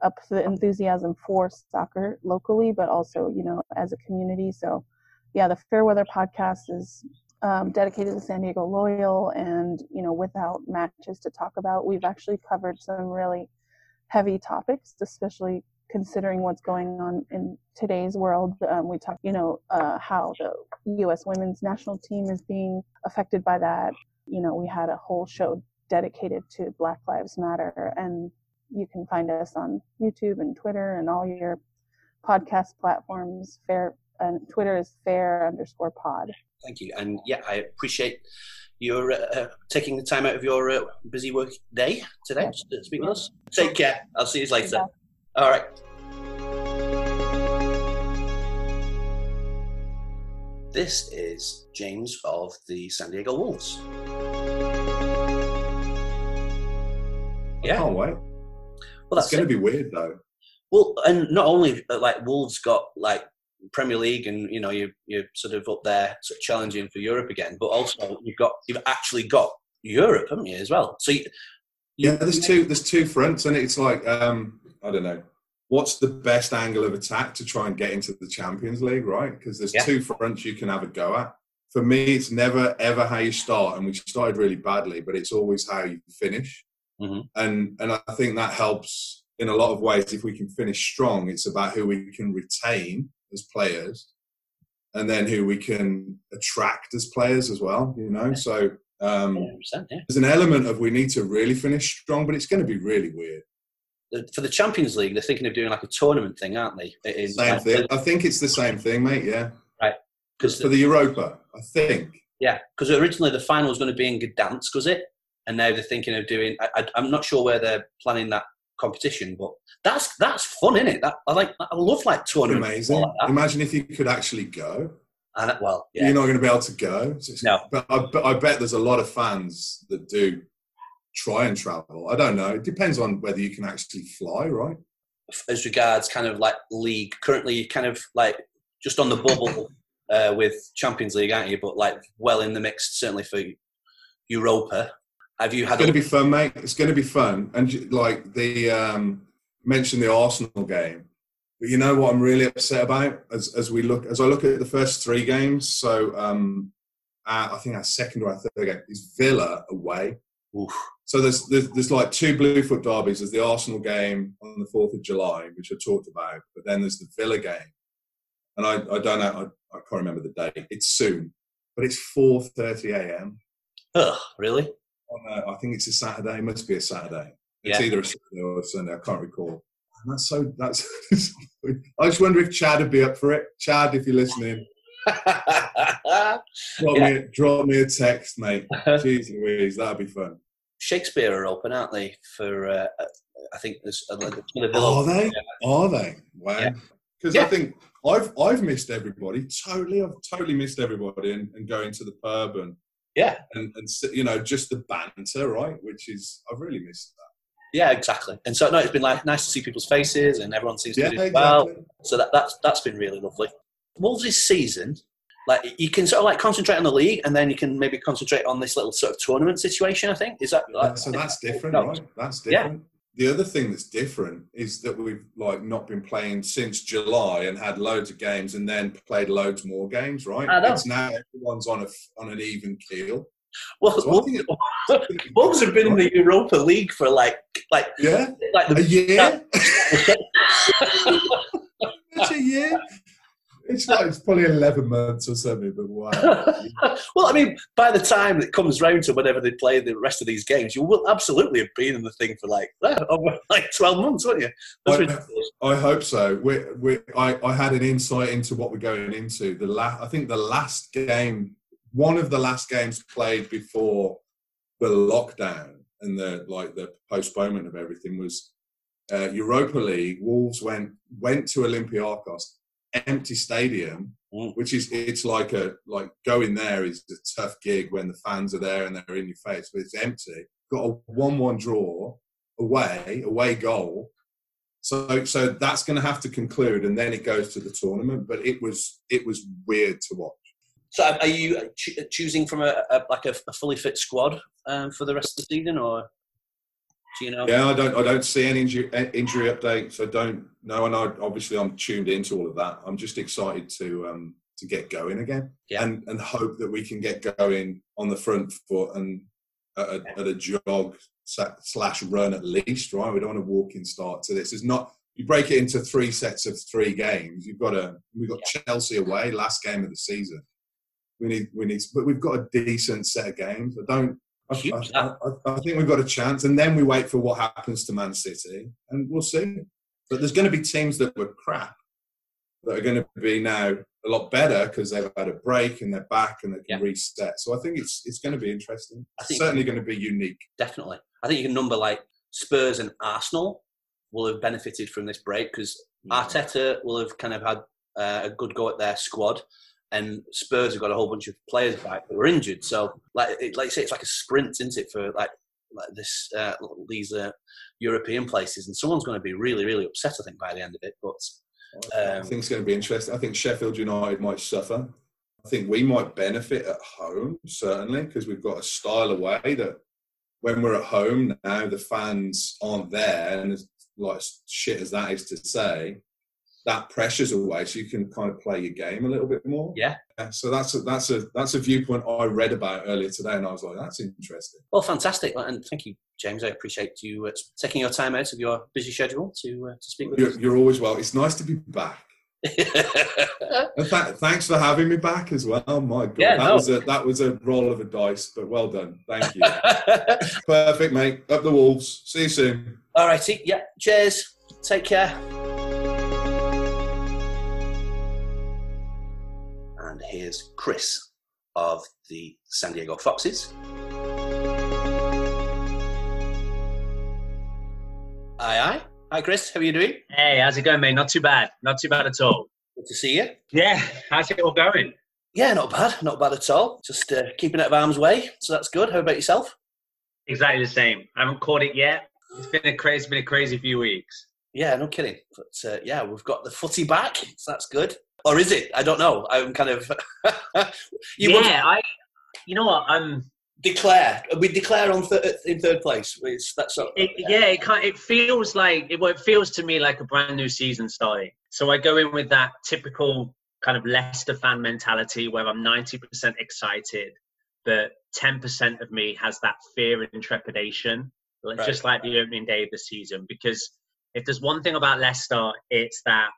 up the enthusiasm for soccer locally, but also you know as a community. So, yeah, the Fairweather podcast is um, dedicated to San Diego Loyal, and you know without matches to talk about, we've actually covered some really heavy topics, especially considering what's going on in today's world. Um, we talk, you know, uh, how the U.S. women's national team is being affected by that. You know, we had a whole show dedicated to Black Lives Matter, and you can find us on YouTube and Twitter and all your podcast platforms. Fair and Twitter is fair underscore pod. thank you, and yeah, I appreciate your uh, uh, taking the time out of your uh, busy work day today to speak with us. Take care. I'll see you later. Yeah. All right. This is James of the San Diego Wolves. Yeah. Can't wait. Well, that's going to be weird though. Well, and not only uh, like Wolves got like Premier League, and you know you you're sort of up there, sort of challenging for Europe again, but also you've got you've actually got Europe, haven't you, as well? So you, Yeah, there's two. There's two fronts, and it's like um, I don't know. What's the best angle of attack to try and get into the Champions League, right? Because there's Yeah. two fronts you can have a go at. For me, it's never ever how you start, and we started really badly, but it's always how you finish. Mhm. And and I think that helps in a lot of ways. If we can finish strong, it's about who we can retain as players, and then who we can attract as players as well. You know, so. Um, yeah. there's an element of we need to really finish strong, but it's going to be really weird. For the Champions League, they're thinking of doing like a tournament thing, aren't they? It is Same like- thing. I think it's the same thing, mate. Yeah, Right. Because for the Europa, I think. yeah, because originally the final was going to be in Gdansk, was it? And now they're thinking of doing. I, I, I'm not sure where they're planning that competition, but that's that's fun, isn't it? That I like. I love like tournaments Amazing. like. Imagine if you could actually go. And well, yeah, You're not going to be able to go. So No. But I, but I bet there's a lot of fans that do try and travel. I don't know. It depends on whether you can actually fly, right? as regards kind of like league. Currently, you're kind of like just on the bubble uh, with Champions League, aren't you? But like well in the mix, certainly for Europa. Have you It's had? going A, to be fun, mate. It's going to be fun. And like the um, mentioned the Arsenal game, but you know what I'm really upset about as as we look as I look at the first three games. So um, uh, I think our second or our third game is Villa away. Oof. So there's, there's there's like two Bluefoot derbies. There's the Arsenal game on the fourth of July, which I talked about, but then there's the Villa game, and I, I don't know. I, I can't remember the date. It's soon, but it's four thirty a.m. Ugh, really? On a, I think it's a Saturday. It must be a Saturday. It's Yeah. either a Saturday or a Sunday. I can't recall. And that's so. That's. I just wonder if Chad would be up for it. Chad, if you're listening, drop me drop me a text, mate. Jeez Louise, that'd be fun. Shakespeare are open, aren't they? For uh, I think there's a Are they? Are they? Wow. Because Yeah. I think I've I've missed everybody totally. I've totally missed everybody and, and going to the pub and Yeah, and and you know just the banter, right? Which is I've really missed that. yeah, exactly. And so no, it's been like nice to see people's faces, and everyone seems Yeah, to do well. So that, that's that's been really lovely. Wolves' is season, like you can sort of like concentrate on the league, and then you can maybe concentrate on this little sort of tournament situation. I think is that Yeah, so that's different, right? That's different. The other thing that's different is that we've like not been playing since July and had loads of games and then played loads more games, right? It's now everyone's on a on an even keel. Well, So Wolves, have been in the Europa League for like like Yeah, like a year. it's a year. It's like it's probably eleven months or something, but wow. well, I mean, by the time it comes round to whenever they play the rest of these games, you will absolutely have been in the thing for like over like twelve months, won't you? I- I hope so. We, we, I, I had an insight into what we're going into. The la- I think the last game, one of the last games played before the lockdown and the like the postponement of everything was uh, Europa League. Wolves went went to Olympiacos, empty stadium, Mm. which is it's like a like going there is a tough gig when the fans are there and they're in your face, but it's empty. Got a one-one draw away, away goal. So, so that's going to have to conclude, and then it goes to the tournament. But it was, it was weird to watch. So, are you choosing from a, a like a, a fully fit squad um, for the rest of the season, or do you know? Yeah, I don't, I don't see any injury, injury updates. I don't know, and I obviously I'm tuned into all of that. I'm just excited to um, to get going again, Yeah. and and hope that we can get going on the front foot and at a, at a jog slash run at least. Right, we don't want a walking start to this. It's not. You break it into three sets of three games. You've got a. We've got Chelsea away, last game of the season. We need, we need, but we've got a decent set of games. I don't. I, I, I, think we've got a chance, and then we wait for what happens to Man City, and we'll see. But there's going to be teams that were crap that are going to be now a lot better because they've had a break and they're back and they can Yeah. reset. So I think it's it's going to be interesting. I think- Certainly going to be unique. Definitely. I think you can number like Spurs and Arsenal will have benefited from this break because Arteta will have kind of had uh, a good go at their squad, and Spurs have got a whole bunch of players back that were injured. So, like, it, like you say, it's like a sprint, isn't it, for like, like this uh, these uh, European places, and someone's going to be really, really upset, I think, by the end of it. But I um, think it's going to be interesting. I think Sheffield United might suffer. I think we might benefit at home certainly because we've got a style away that when we're at home now the fans aren't there and as like shit as that is to say that pressure's away so you can kind of play your game a little bit more Yeah. so that's a, that's a that's a viewpoint i read about earlier today and i was like that's interesting well, fantastic, and thank you, James. I appreciate you uh, taking your time out of your busy schedule to uh, to speak with you're, you're always well it's nice to be back th- thanks for having me back as well. Oh My God, Yeah, that no. was a that was a roll of a dice, but well done. Thank you. Perfect, mate. Up the wolves. See you soon. All righty. Yeah. Cheers. Take care. Here's Chris of the San Diego Foxes. Aye, aye. Hi, Chris. How are you doing? Hey, how's it going, mate? Not too bad. Not too bad at all. Good to see you. Yeah, how's it all going? Yeah, not bad. Not bad at all. Just uh, keeping out of harm's way. So that's good. How about yourself? Exactly the same. I haven't caught it yet. It's been a crazy, it's been a crazy few weeks. Yeah, no kidding. But uh, yeah, we've got the footy back. So that's good. Or is it? I don't know. I'm kind of. you yeah, want I. You know what? I'm. declare. We declare on in third place. It's, that's It, yeah, it kind. It feels like it. Well, it feels to me like a brand new season starting. So I go in with that typical kind of Leicester fan mentality where I'm 90% excited, but 10% of me has that fear and trepidation, Right. just like the opening day of the season. Because if there's one thing about Leicester, it's that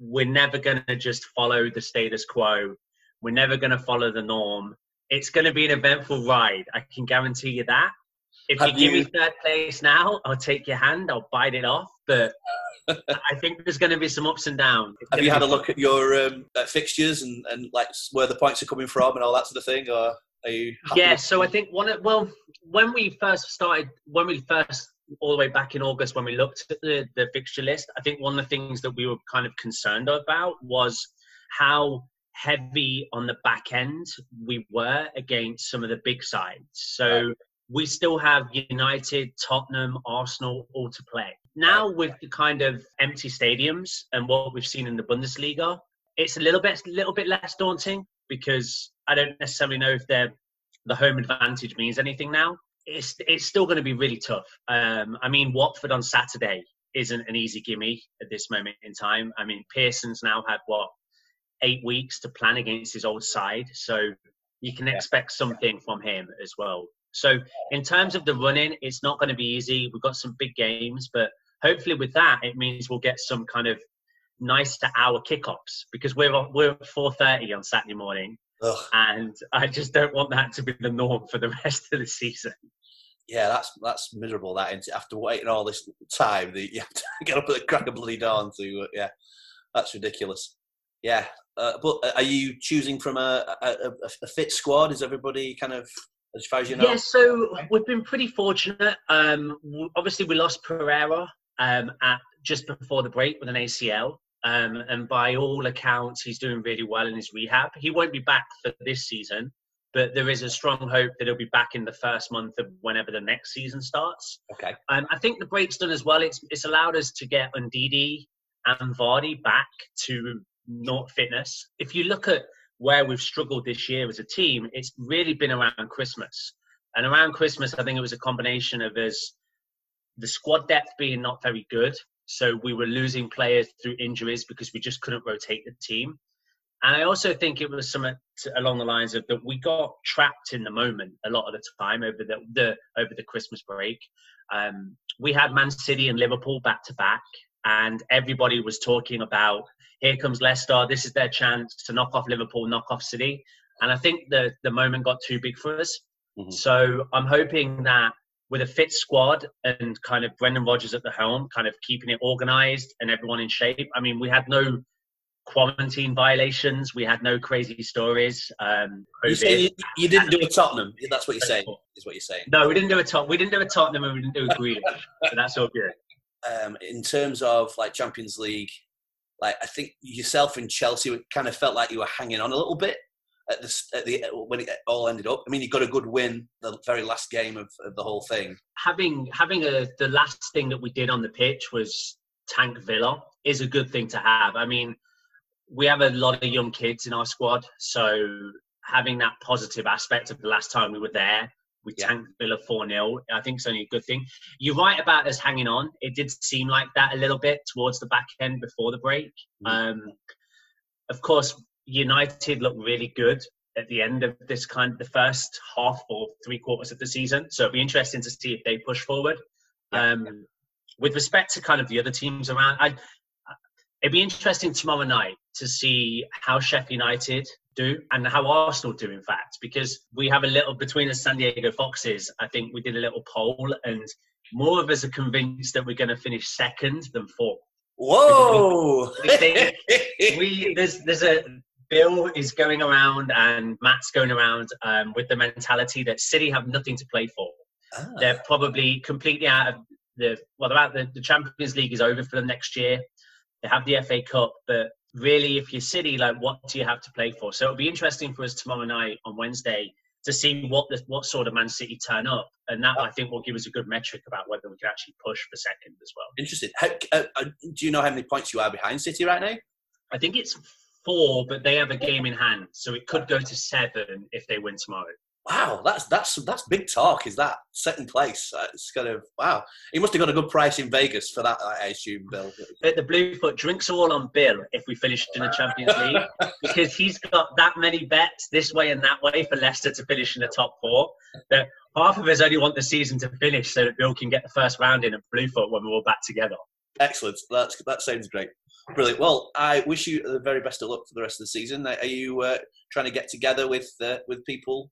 we're never going to just follow the status quo. We're never going to follow the norm. It's going to be an eventful ride. I can guarantee you that. If Have you give you- me third place now, I'll take your hand. I'll bite it off. But I think there's going to be some ups and downs. It's Have you had a look at your um, at fixtures and, and like where the points are coming from and all that sort of thing, or are you? Yeah, so I think one of well, when we first started, when we first all the way back in August, when we looked at the, the fixture list, I think one of the things that we were kind of concerned about was how heavy on the back end we were against some of the big sides. So we still have United, Tottenham, Arsenal all to play. Now with the kind of empty stadiums and what we've seen in the Bundesliga, it's a little bit little bit less daunting because I don't necessarily know if the home advantage means anything now. It's it's still going to be really tough. Um, I mean, Watford on Saturday isn't an easy gimme at this moment in time. I mean, Pearson's now had what eight weeks to plan against his old side, so you can expect something from him as well. So in terms of the running, it's not going to be easy. We've got some big games, but hopefully with that, it means we'll get some kind of nice to hour kickoffs because we're we're at four thirty on Saturday morning Ugh, and I just don't want that to be the norm for the rest of the season. yeah, that's that's miserable. That isn't it? after waiting all this time, that you have to get up at the crack of bloody dawn to uh, yeah, that's ridiculous. Yeah, uh, but are you choosing from a, a, a, a fit squad? Is everybody kind of as far as you know? Yeah, so we've been pretty fortunate. Um, obviously, we lost Pereira um, at just before the break with an ACL, um, and by all accounts, he's doing really well in his rehab. He won't be back for this season, but there is a strong hope that he'll be back in the first month of whenever the next season starts. Okay. Um, I think the break's done as well. It's it's allowed us to get Ndidi and Vardy back to not fitness. If you look at where we've struggled this year as a team, it's really been around Christmas. And around Christmas, I think it was a combination of us, the squad depth being not very good. So we were losing players through injuries because we just couldn't rotate the team. And I also think it was something along the lines of that we got trapped in the moment a lot of the time over the, the over the Christmas break. Um, we had Man City and Liverpool back to back, and everybody was talking about here comes Leicester. This is their chance to knock off Liverpool, knock off City. And I think the the moment got too big for us. Mhm. So I'm hoping that with a fit squad and kind of Brendan Rodgers at the helm, kind of keeping it organised and everyone in shape. I mean, we had no quarantine violations. We had no crazy stories. Um, You say you, you didn't do a Tottenham? That's what you're saying. Is what you're saying. No, we didn't do a Tottenham. We didn't do a Tottenham and we didn't do a Grealish. so that's all good. um, in terms of like Champions League, like I think yourself and Chelsea kind of felt like you were hanging on a little bit at the at the when it all ended up. I mean, you got a good win the very last game of, of the whole thing. having having a the last thing that we did on the pitch was tank Villa is a good thing to have. I mean, we have a lot of young kids in our squad, so having that positive aspect of the last time we were there, we Yeah. tanked Villa four 0 I think it's only a good thing. You're right about us hanging on. It did seem like that a little bit towards the back end before the break. Mhm. Um, of course, United look really good at the end of this kind of the first half or three quarters of the season. So it'll be interesting to see if they push forward. Yeah. Um, with respect to kind of the other teams around, I, it'd be interesting tomorrow night to see how Sheffield United do and how Arsenal do, in fact, because we have a little between the San Diego Foxes. I think we did a little poll, and more of us are convinced that we're going to finish second than fourth. Whoa! We think- we there's there's a Bill is going around and Matt's going around um, with the mentality that City have nothing to play for. Ah, They're probably completely out of the well, they're out the, the Champions League is over for them next year. They have the FA Cup, but really, if you're City, like what do you have to play for? So it'll be interesting for us tomorrow night on Wednesday to see what the, what sort of Man City turn up, and that I think will give us a good metric about whether we can actually push for second as well. interesting. How, uh, uh, do you know how many points you are behind City right now? I think it's four, but they have a game in hand, so it could go to seven if they win tomorrow. Wow, that's that's that's big talk. Is that second place? Uh, It's kind of wow. He must have got a good price in Vegas for that, I assume, Bill. But the Bluefoot drinks are all on Bill if we finish in the Champions League because he's got that many bets this way and that way for Leicester to finish in the top four. That half of us only want the season to finish so that Bill can get the first round in at Bluefoot when we're all back together. Excellent. That's that sounds great. Brilliant. Well, I wish you the very best of luck for the rest of the season. Are you uh, trying to get together with uh, with people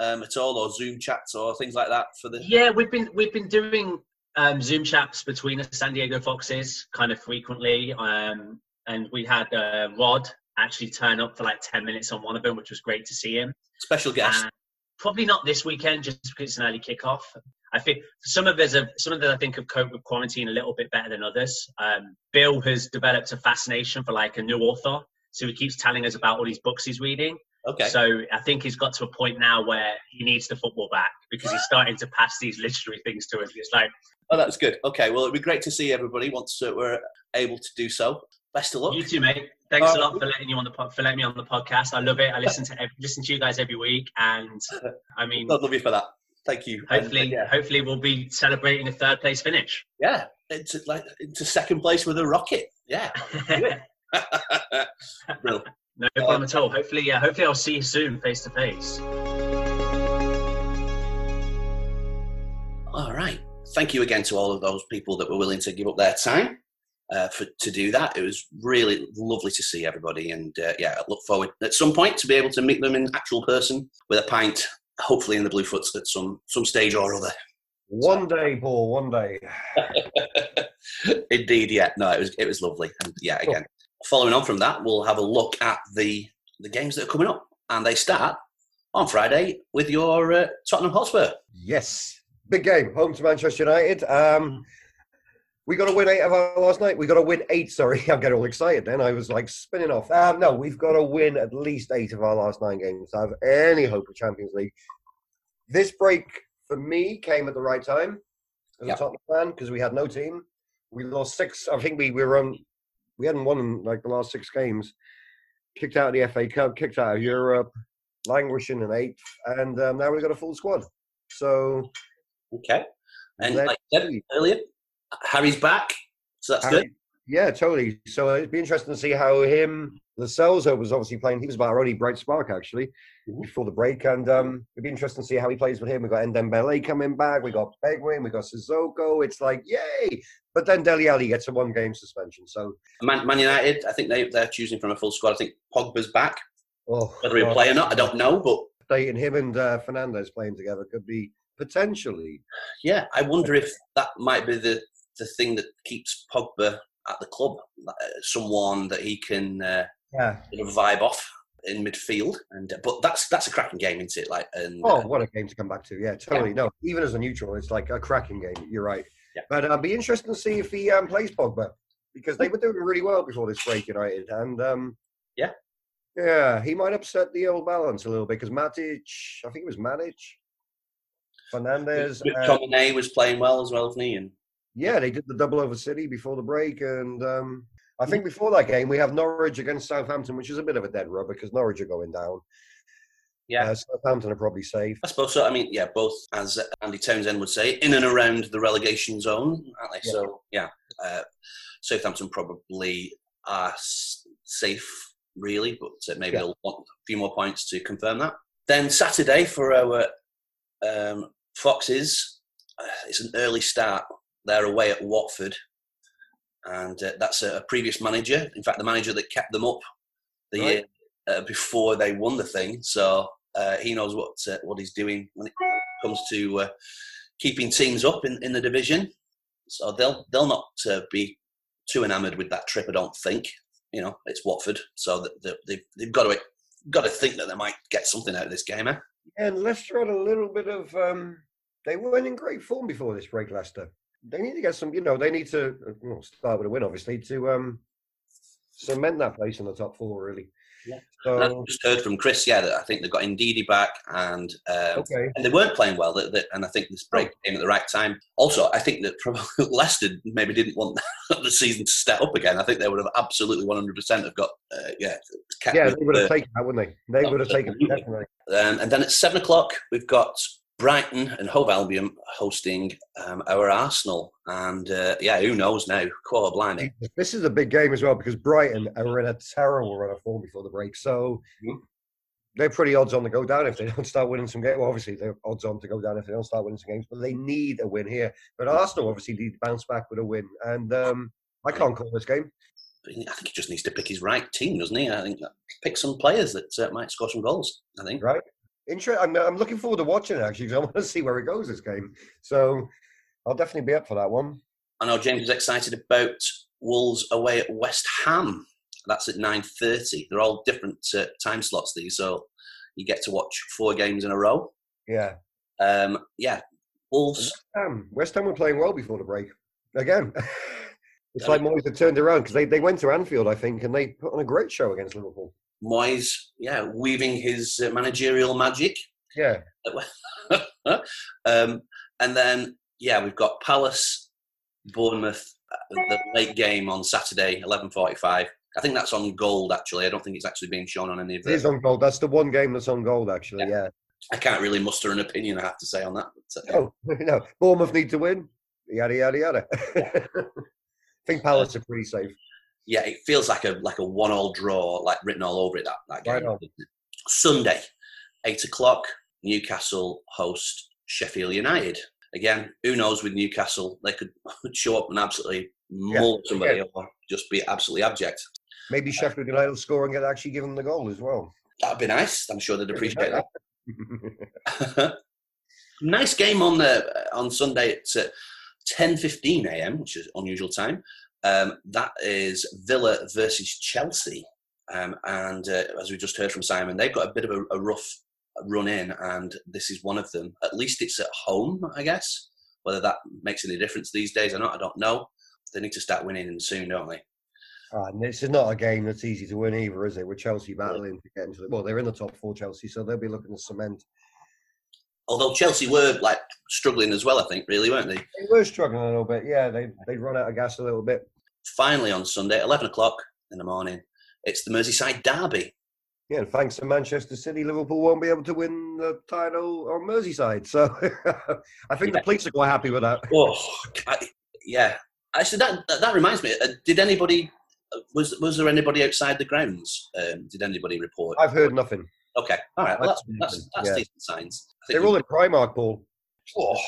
um, at all, or Zoom chats or things like that for the? Yeah, we've been we've been doing um, Zoom chats between the San Diego Foxes kind of frequently, um, and we had uh, Rod actually turn up for like ten minutes on one of them, which was great to see him. Special guest. And probably not this weekend, just because it's an early kickoff. I think some of us have some of us I think have coped with quarantine a little bit better than others. Um, Bill has developed a fascination for like a new author, so he keeps telling us about all these books he's reading. okay. So I think he's got to a point now where he needs the football back because he's starting to pass these literary things to us. It's like oh, that's good. Okay. Well, it'd be great to see everybody once uh, we're able to do so. Best of luck. you too, mate. Thanks a Uh, lot for letting you on the pod, for letting me on the podcast. I love it. I listen to ev- listen to you guys every week, and I mean, I'd love you for that. Thank you. And, uh, hopefully, yeah, hopefully we'll be celebrating a third place finish. yeah. Into like into second place with a rocket. Yeah. No problem at all. Hopefully, yeah. Hopefully, I'll see you soon, face to face. All right. Thank you again to all of those people that were willing to give up their time uh, for to do that. It was really lovely to see everybody, and uh, yeah, I look forward at some point to be able to meet them in actual person with a pint, hopefully in the Bluefoots at some some stage or other. One day, Paul. One day. Indeed, yeah. No, it was it was lovely, and yeah, again, following on from that, we'll have a look at the the games that are coming up, and they start on Friday with your uh, Tottenham Hotspur. Yes, big game. Home to Manchester United. Um, we got to win eight of our last night. We got to win eight. Sorry, I'm getting all excited. Then I was like spinning off. Um, no, we've got to win at least eight of our last nine games to have any hope of Champions League. This break for me came at the right time as Yep. a Tottenham fan because we had no team. We lost six. I think we were on. We hadn't won in like the last six games. Kicked out of the FA Cup. Kicked out of Europe. Languishing in eighth, and um, now we've got a full squad. So Okay, and like earlier, Harry's back, so that's Harry- good. Yeah, totally. So it'd be interesting to see how him, Lo Celso was obviously playing. He was about our only bright spark actually Mhm. before the break, and um, it'd be interesting to see how he plays with him. We got Ndombele coming back. We got Bergwijn. We got Sissoko. It's like yay! But then Dele Alli gets a one-game suspension. So Man, Man United, I think they they're choosing from a full squad. I think Pogba's back. oh, Whether he'll play or not, I don't know, but Dating him and uh, Fernandes playing together could be potentially. yeah, I wonder if that might be the the thing that keeps Pogba at the club. uh, Someone that he can uh, Yeah. sort of vibe off in midfield, and uh, but that's that's a cracking game, isn't it? Like, and Oh, uh, what a game to come back to! Yeah, totally. No, even as a neutral, it's like a cracking game. You're right. Yeah. But uh, be interesting to see if he um, plays Pogba because they were doing really well before this break, United, and um, Yeah. yeah, he might upset the old balance a little bit because Matic, I think it was Matic, Fernandes, and- McTominay was playing well as well, wasn't he? And yeah, they did the double over City before the break, and um, I think before that game we have Norwich against Southampton, which is a bit of a dead rubber because Norwich are going down. Yeah. uh, Southampton are probably safe. I suppose so. I mean, yeah, both as Andy Townsend would say, in and around the relegation zone, aren't they? Yeah. So yeah, uh, Southampton probably are safe, really, but uh, maybe Yeah. they'll want a few more points to confirm that. Then Saturday for our um, Foxes, uh, it's an early start. They're away at Watford, and uh, that's a, a previous manager. In fact, the manager that kept them up the Right. year uh, before they won the thing. So uh, he knows what uh, what he's doing when it comes to uh, keeping teams up in, in the division. So they'll they'll not uh, be too enamoured with that trip. I don't think. You know, it's Watford, so th- th- they've they've got to got to think that they might get something out of this game. Eh? And Leicester had a little bit of. Um, they weren't in great form before this break, Leicester. They need to get some. You know, they need to uh, well, start with a win, obviously, to um, cement that place in the top four. Really. Yeah. And I've just heard from Chris, yeah, that I think they've got Ndidi back, and um, okay. and they weren't playing well. That, that, and I think this break came at the right time. Also, I think that probably Leicester maybe didn't want the season to step up again. I think they would have absolutely 100% have got, uh, yeah, Yeah, they would have the- taken that, wouldn't they? They would have taken it, definitely. Um, and then at seven o'clock, we've got Brighton and Hove Albion hosting um, our Arsenal. And uh, yeah, who knows now? Core blimey. This is a big game as well because Brighton are in a terrible run of form before the break. So Mhm. they're pretty odds on to go down if they don't start winning some games. Well, obviously, they're odds on to go down if they don't start winning some games, but they need a win here. But Arsenal obviously need to bounce back with a win. And um, I can't call this game. I think he just needs to pick his right team, doesn't he? I think that pick some players that uh, might score some goals. I think. Right. Inter- I'm, I'm looking forward to watching it actually because I want to see where it goes this game. So I'll definitely be up for that one. I know James is excited about Wolves away at West Ham. That's at nine thirty. They're all different uh, time slots these, so you get to watch four games in a row. Yeah. Um, yeah, Wolves. West Ham. West Ham were playing well before the break. Again. it's I like Moyes had turned around because they, they went to Anfield, I think, and they put on a great show against Liverpool. Moyes, yeah, weaving his uh, managerial magic. Yeah. um, and then, yeah, we've got Palace, Bournemouth, uh, the late game on Saturday, eleven forty-five. I think that's on gold. Actually, I don't think it's actually being shown on any of It is on gold. That's the one game that's on gold, actually. Yeah. I can't really muster an opinion. I have to say on that. But, uh, Oh, no. Bournemouth need to win. Yada, yada, yada. I think Palace are pretty safe. Yeah, it feels like a like a one-all draw, like written all over it. That that game. Sunday, eight o'clock. Newcastle host Sheffield United. Again, who knows with Newcastle? They could show up and absolutely maul somebody yeah. or just be absolutely abject. Maybe Sheffield United will score and get actually given the goal as well. That'd be nice. I'm sure they'd appreciate that. nice game on the on Sunday at uh, 10:15 a.m., which is unusual time. Um, that is Villa versus Chelsea, um, and uh, as we just heard from Simon, they've got a bit of a, a rough run in, and this is one of them. At least it's at home, I guess. Whether that makes any difference these days or not, I don't know. They need to start winning soon, don't they? Ah, and this is not a game that's easy to win either, is it? With Chelsea battling to get into the well, they're in the top four, Chelsea, so they'll be looking to cement. Although Chelsea were like struggling as well, I think, really, weren't they? They were struggling a little bit, yeah. They they run out of gas a little bit. Finally, on Sunday, 11 o'clock in the morning, it's the Merseyside Derby. Yeah, and thanks to Manchester City, Liverpool won't be able to win the title on Merseyside. So I think the police are quite happy with that. Oh, I, yeah. Actually, that, that that reminds me. Uh, did anybody was was there anybody outside the grounds? Um, did anybody report? I've heard nothing. Okay, all right. Well, that's that's, that's yeah. decent signs. They're all in Primark, Paul. Oh,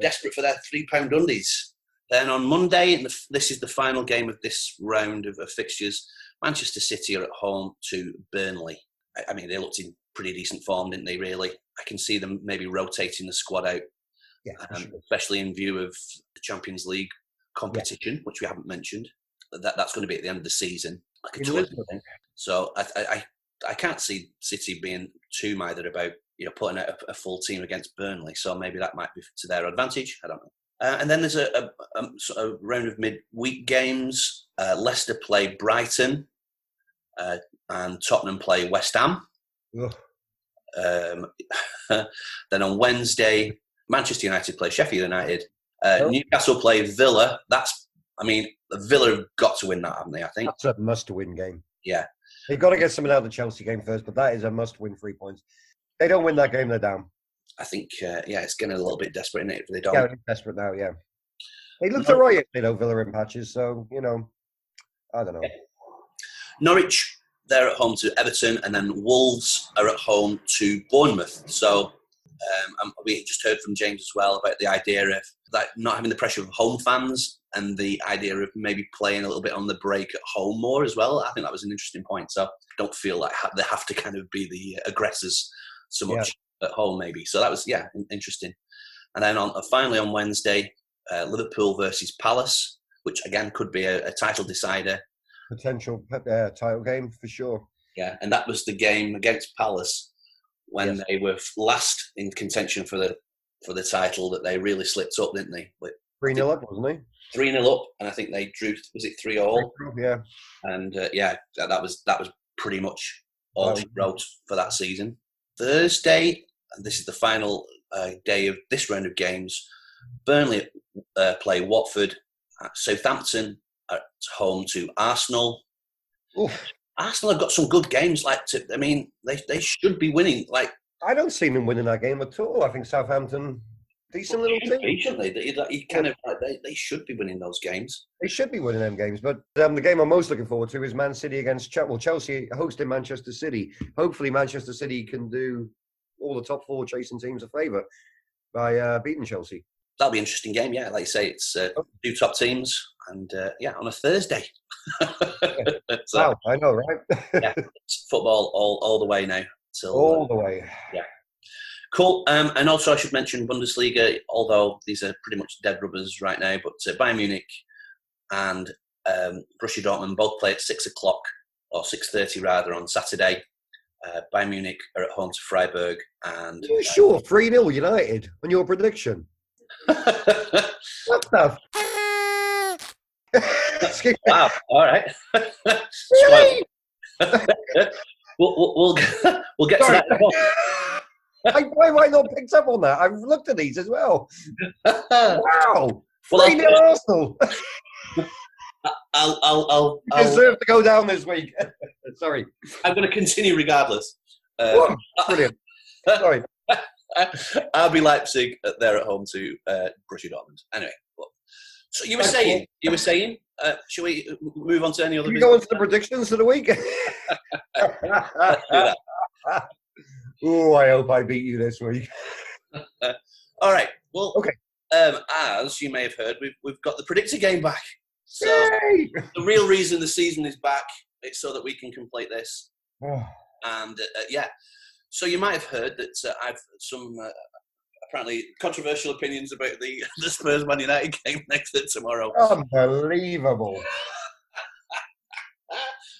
desperate for their three pound undies. Then on Monday, the, this is the final game of this round of, of fixtures. Manchester City are at home to Burnley. I, I mean, they looked in pretty decent form, didn't they? Really, I can see them maybe rotating the squad out Yeah, um, sure. especially in view of the Champions League competition, which we haven't mentioned. That that's going to be at the end of the season, like a In tournament Lisbon. thing. So I, I I I can't see City being too mithered about you know putting out a, a full team against Burnley. So maybe that might be to their advantage. I don't know. Uh, and then there's a, a, a, sort of round of midweek games. Uh, Leicester play Brighton, uh, and Tottenham play West Ham. Um, then on Wednesday, Manchester United play Sheffield United. Uh, Oh. Newcastle play Villa. That's, I mean, Villa have got to win that, haven't they? I think. That's a must-win game. Yeah. They've got to get something out of the Chelsea game first, but that is a must-win three points. They don't win that game, they're down. I think, uh, yeah, it's getting a little bit desperate, is it? If they don't. Yeah, desperate now. Yeah, they looked No. alright yesterday, though, Villa in patches. So you know, I don't know. Norwich, they're at home to Everton, and then Wolves are at home to Bournemouth. So um, we just heard from James as well about the idea of like not having the pressure of home fans and the idea of maybe playing a little bit on the break at home more as well. I think that was an interesting point. So don't feel like ha- they have to kind of be the aggressors so much at home, maybe. So that was yeah interesting. And then on uh, finally on Wednesday, uh, Liverpool versus Palace, which again could be a, a title decider. Potential uh, title game for sure. Yeah, and that was the game against Palace when Yes. they were last in contention for the for the title that they really slipped up, didn't they? Three 0 up, wasn't they? three 0 up, and I think they drew. Was it three all? Yeah. And uh, yeah, that, that was that was pretty much all she wrote for that season. Thursday, and this is the final uh, day of this round of games. Burnley uh, play Watford. Southampton at home to Arsenal. Oof. Arsenal have got some good games. Like, to, I mean, they they should be winning. Like, I don't see them winning that game at all. I think Southampton, decent little team. shouldn't they? They, they- kind of they, they should be winning those games. They should be winning them games. But um, the game I'm most looking forward to is Man City against Chelsea. Well, Chelsea hosting Manchester City. Hopefully, Manchester City can do all the top four chasing teams a favour by uh, beating Chelsea. That'll be an interesting game. Yeah, like you say, it's uh, two top teams, and uh, yeah, on a Thursday. so Wow, I know, right? Yeah. it's football all all the way now till all the way. Cool. Um, and also, I should mention Bundesliga, although these are pretty much dead rubbers right now, but uh, Bayern Munich and um, Borussia Dortmund both play at six o'clock or six thirty rather on Saturday. Uh, Bayern Munich are at home to Freiburg, and Are you sure? 3 0 United on your prediction. What the? f- wow. All right. Really? we'll, we'll, we'll, we'll get to that. In a moment. I, why have I not picked up on that? I've looked at these as well. Wow. Well, 3 0 Arsenal. I'll, I'll, I'll, I'll, deserve to go down this week. Sorry. I'm going to continue regardless. Uh, Whoa, Brilliant. Sorry. RB Leipzig, uh, they're at home to uh, Borussia Dortmund. Anyway, well, so you were saying, you were saying, uh, shall we move on to any other? Can we go into the predictions of the week? Let's do that. oh, I hope I beat you this week. All right. Well, Okay. Um, as you may have heard, we've we've got the predictor game back. So Yay! the real reason the season is back is so that we can complete this. Oh, And uh, yeah, so you might have heard that uh, I've some uh, apparently controversial opinions about the the Spurs Man United game next to tomorrow. unbelievable.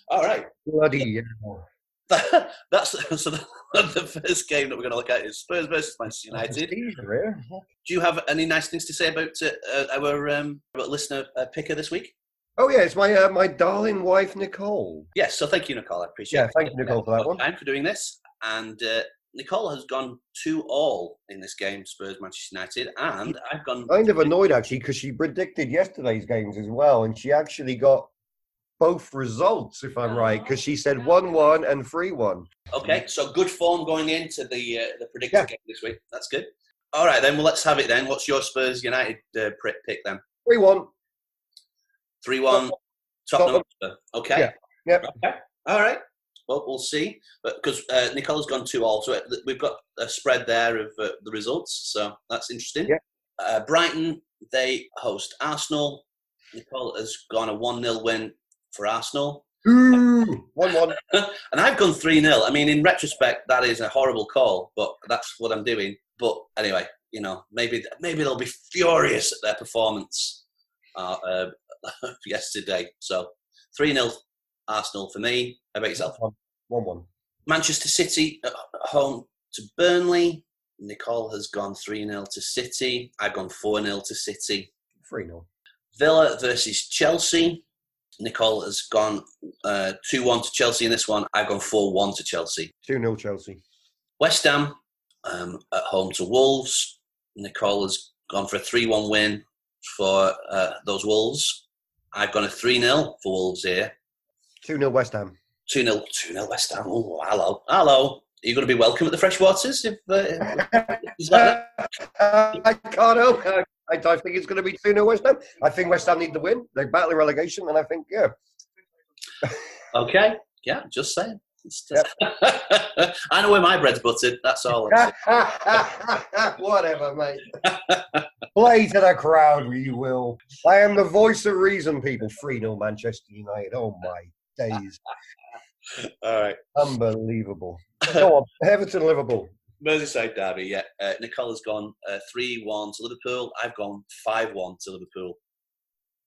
All right. Bloody hell. That's so the, the first game that we're going to look at is Spurs versus Manchester United. Do you have any nice things to say about uh, uh, our, um, our listener uh, picker this week? Oh, yeah, it's my uh, my darling wife, Nicole. Yes, so thank you, Nicole. I appreciate Yeah, it. thank you, Nicole, for that one. Time for doing this. And uh, Nicole has gone two all in this game, Spurs Manchester United, and I've gone. Kind of annoyed, actually, because she predicted yesterday's games as well, and she actually got both results, if I'm right, because she said 1 1 and 3 1. Okay, so good form going into the uh, the predictor Yeah. game this week. That's good. All right, then. Well, let's have it then. What's your Spurs United uh, pick then? 3 1. Three one. Tottenham. Hotspur. Okay. Yeah. Yep. Okay. All right. Well, we'll see. But because uh, Nicole's gone two all, so it- we've got a spread there of uh, the results. So that's interesting. Yeah. Uh, Brighton they host Arsenal. Nicole has gone a one 0 win for Arsenal, Ooh, 1 1. and I've gone three 0 I mean, in retrospect, that is a horrible call, but that's what I'm doing. But anyway, you know, maybe maybe they'll be furious at their performance uh, uh, yesterday. So three 0 Arsenal for me. How about yourself? 1 1. Manchester City at home to Burnley. Nicole has gone 3 0 to City. I've gone 4 0 to City. 3 0. Villa versus Chelsea. Nicole has gone 2 1 to Chelsea in this one. I've gone 4 1 to Chelsea. 2 0 Chelsea. West Ham um, at home to Wolves. Nicole has gone for a 3 1 win for uh, those Wolves. I've gone a 3 0 for Wolves here. 2 0 West Ham. 2 0 2 0 West Ham. Oh, hello. Hello. Are you going to be welcome at the Freshwaters? If, uh, that Uh, I can't help it. I, I think it's going to be 2 0 West Ham. I think West Ham need the win. They're battling relegation, and I think, yeah. Okay. Yeah, just saying. Just- I know where my bread's buttered. That's all. Whatever, mate. Play to the crowd, we will. I am the voice of reason, people. 3 0 Manchester United. Oh, my days. All right. Unbelievable. Go on. Everton, Liverpool. Merseyside derby. Yeah. Uh, Nicole's gone uh, three one to Liverpool. I've gone five one to Liverpool.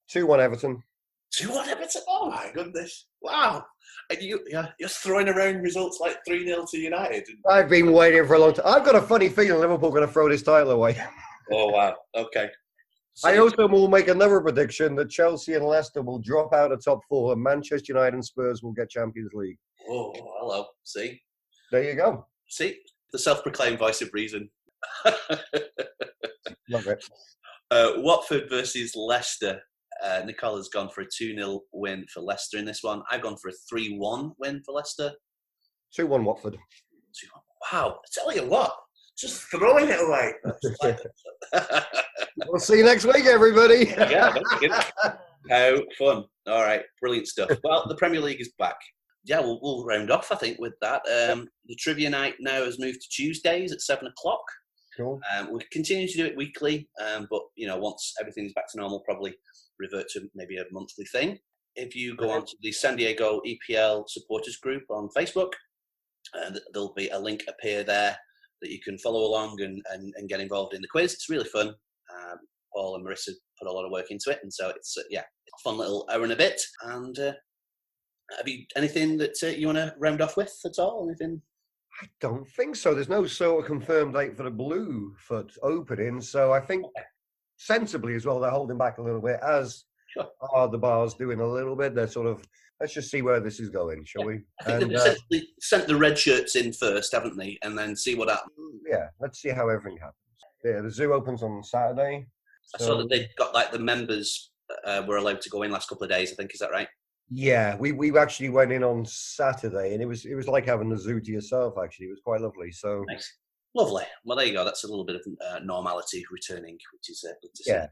2 1 Everton. Two one Everton. Oh my goodness! Wow. And you yeah, you're throwing around results like three 0 to United. I've been waiting for a long time. I've got a funny feeling Liverpool going to throw this title away. Oh wow. Okay. I also will make another prediction that Chelsea and Leicester will drop out of top four and Manchester United and Spurs will get Champions League. Oh hello. See. There you go. See the self-proclaimed voice of reason. Love it. Uh, Watford versus Leicester. Uh, Nicole's gone for a 2 0 win for Leicester in this one. I've gone for a 3 1 win for Leicester. 2 1 Watford. 2-1. Wow, I tell you what, just throwing it away. We'll see you next week, everybody. yeah. How fun. All right, brilliant stuff. Well, the Premier League is back. Yeah, we'll, we'll round off, I think, with that. Um, the trivia night now has moved to Tuesdays at 7 o'clock. Cool. Um, we continue to do it weekly, um, but you know, once everything's back to normal, probably revert to maybe a monthly thing. If you go on to the San Diego EPL supporters group on Facebook, uh, there'll be a link appear there that you can follow along and, and, and get involved in the quiz. It's really fun. Um, Paul and Marissa put a lot of work into it, and so it's uh, yeah, fun little hour and a bit. And uh, have you anything that uh, you want to round off with at all? Anything? I don't think so. There's no sort of confirmed date for the blue Bluefoot opening, so I think sensibly as well they're holding back a little bit, as Sure. are the bars doing a little bit. They're sort of let's just see where this is going, shall we? I think And they've uh, sent the red shirts in first, haven't they? And then see what happens. yeah, let's see how everything happens. Yeah, the zoo opens on Saturday. I saw that they've got like the members uh, were allowed to go in last couple of days. I think is that right? Yeah, we we actually went in on Saturday, and it was it was like having the zoo to yourself. Actually, it was quite lovely. So Nice, lovely. Well, there you go. That's a little bit of uh, normality returning, which is uh, good to see. Yeah.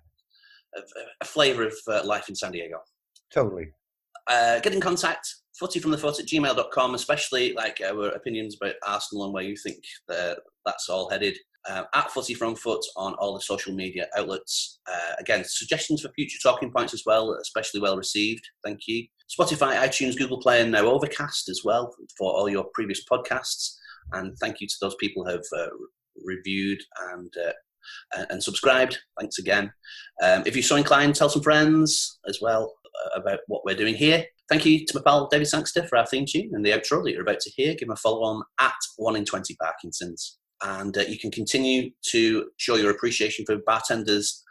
A, a flavour of uh, life in San Diego. totally. uh, get in contact footy from footyfromthefoot at gmail.com especially like our opinions about arsenal and where you think that that's all headed uh, at footy from foot on all the social media outlets uh, again suggestions for future talking points as well especially well received thank you spotify itunes google play and now overcast as well for all your previous podcasts and thank you to those people who have uh, reviewed and uh, and- subscribed thanks again um, if you're so inclined tell some friends as well uh, about what we're doing here. Thank you to my pal David Sangster for our theme tune and the outro that you're about to hear. Give him a follow on at 1 in 20 Parkinson's. And uh, you can continue to show your appreciation for bartenders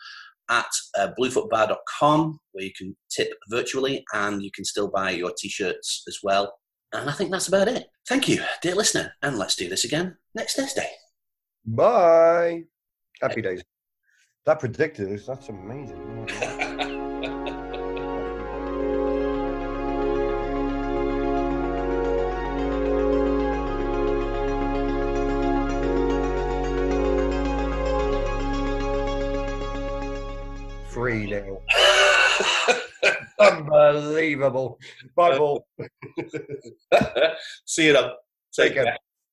at uh, bluefootbar.com, where you can tip virtually and you can still buy your t shirts as well. And I think that's about it. Thank you, dear listener, and let's do this again next Thursday. Bye. Happy days. That predicted. That's amazing. Three nil. Unbelievable. Bye, Paul. See you then. Take care.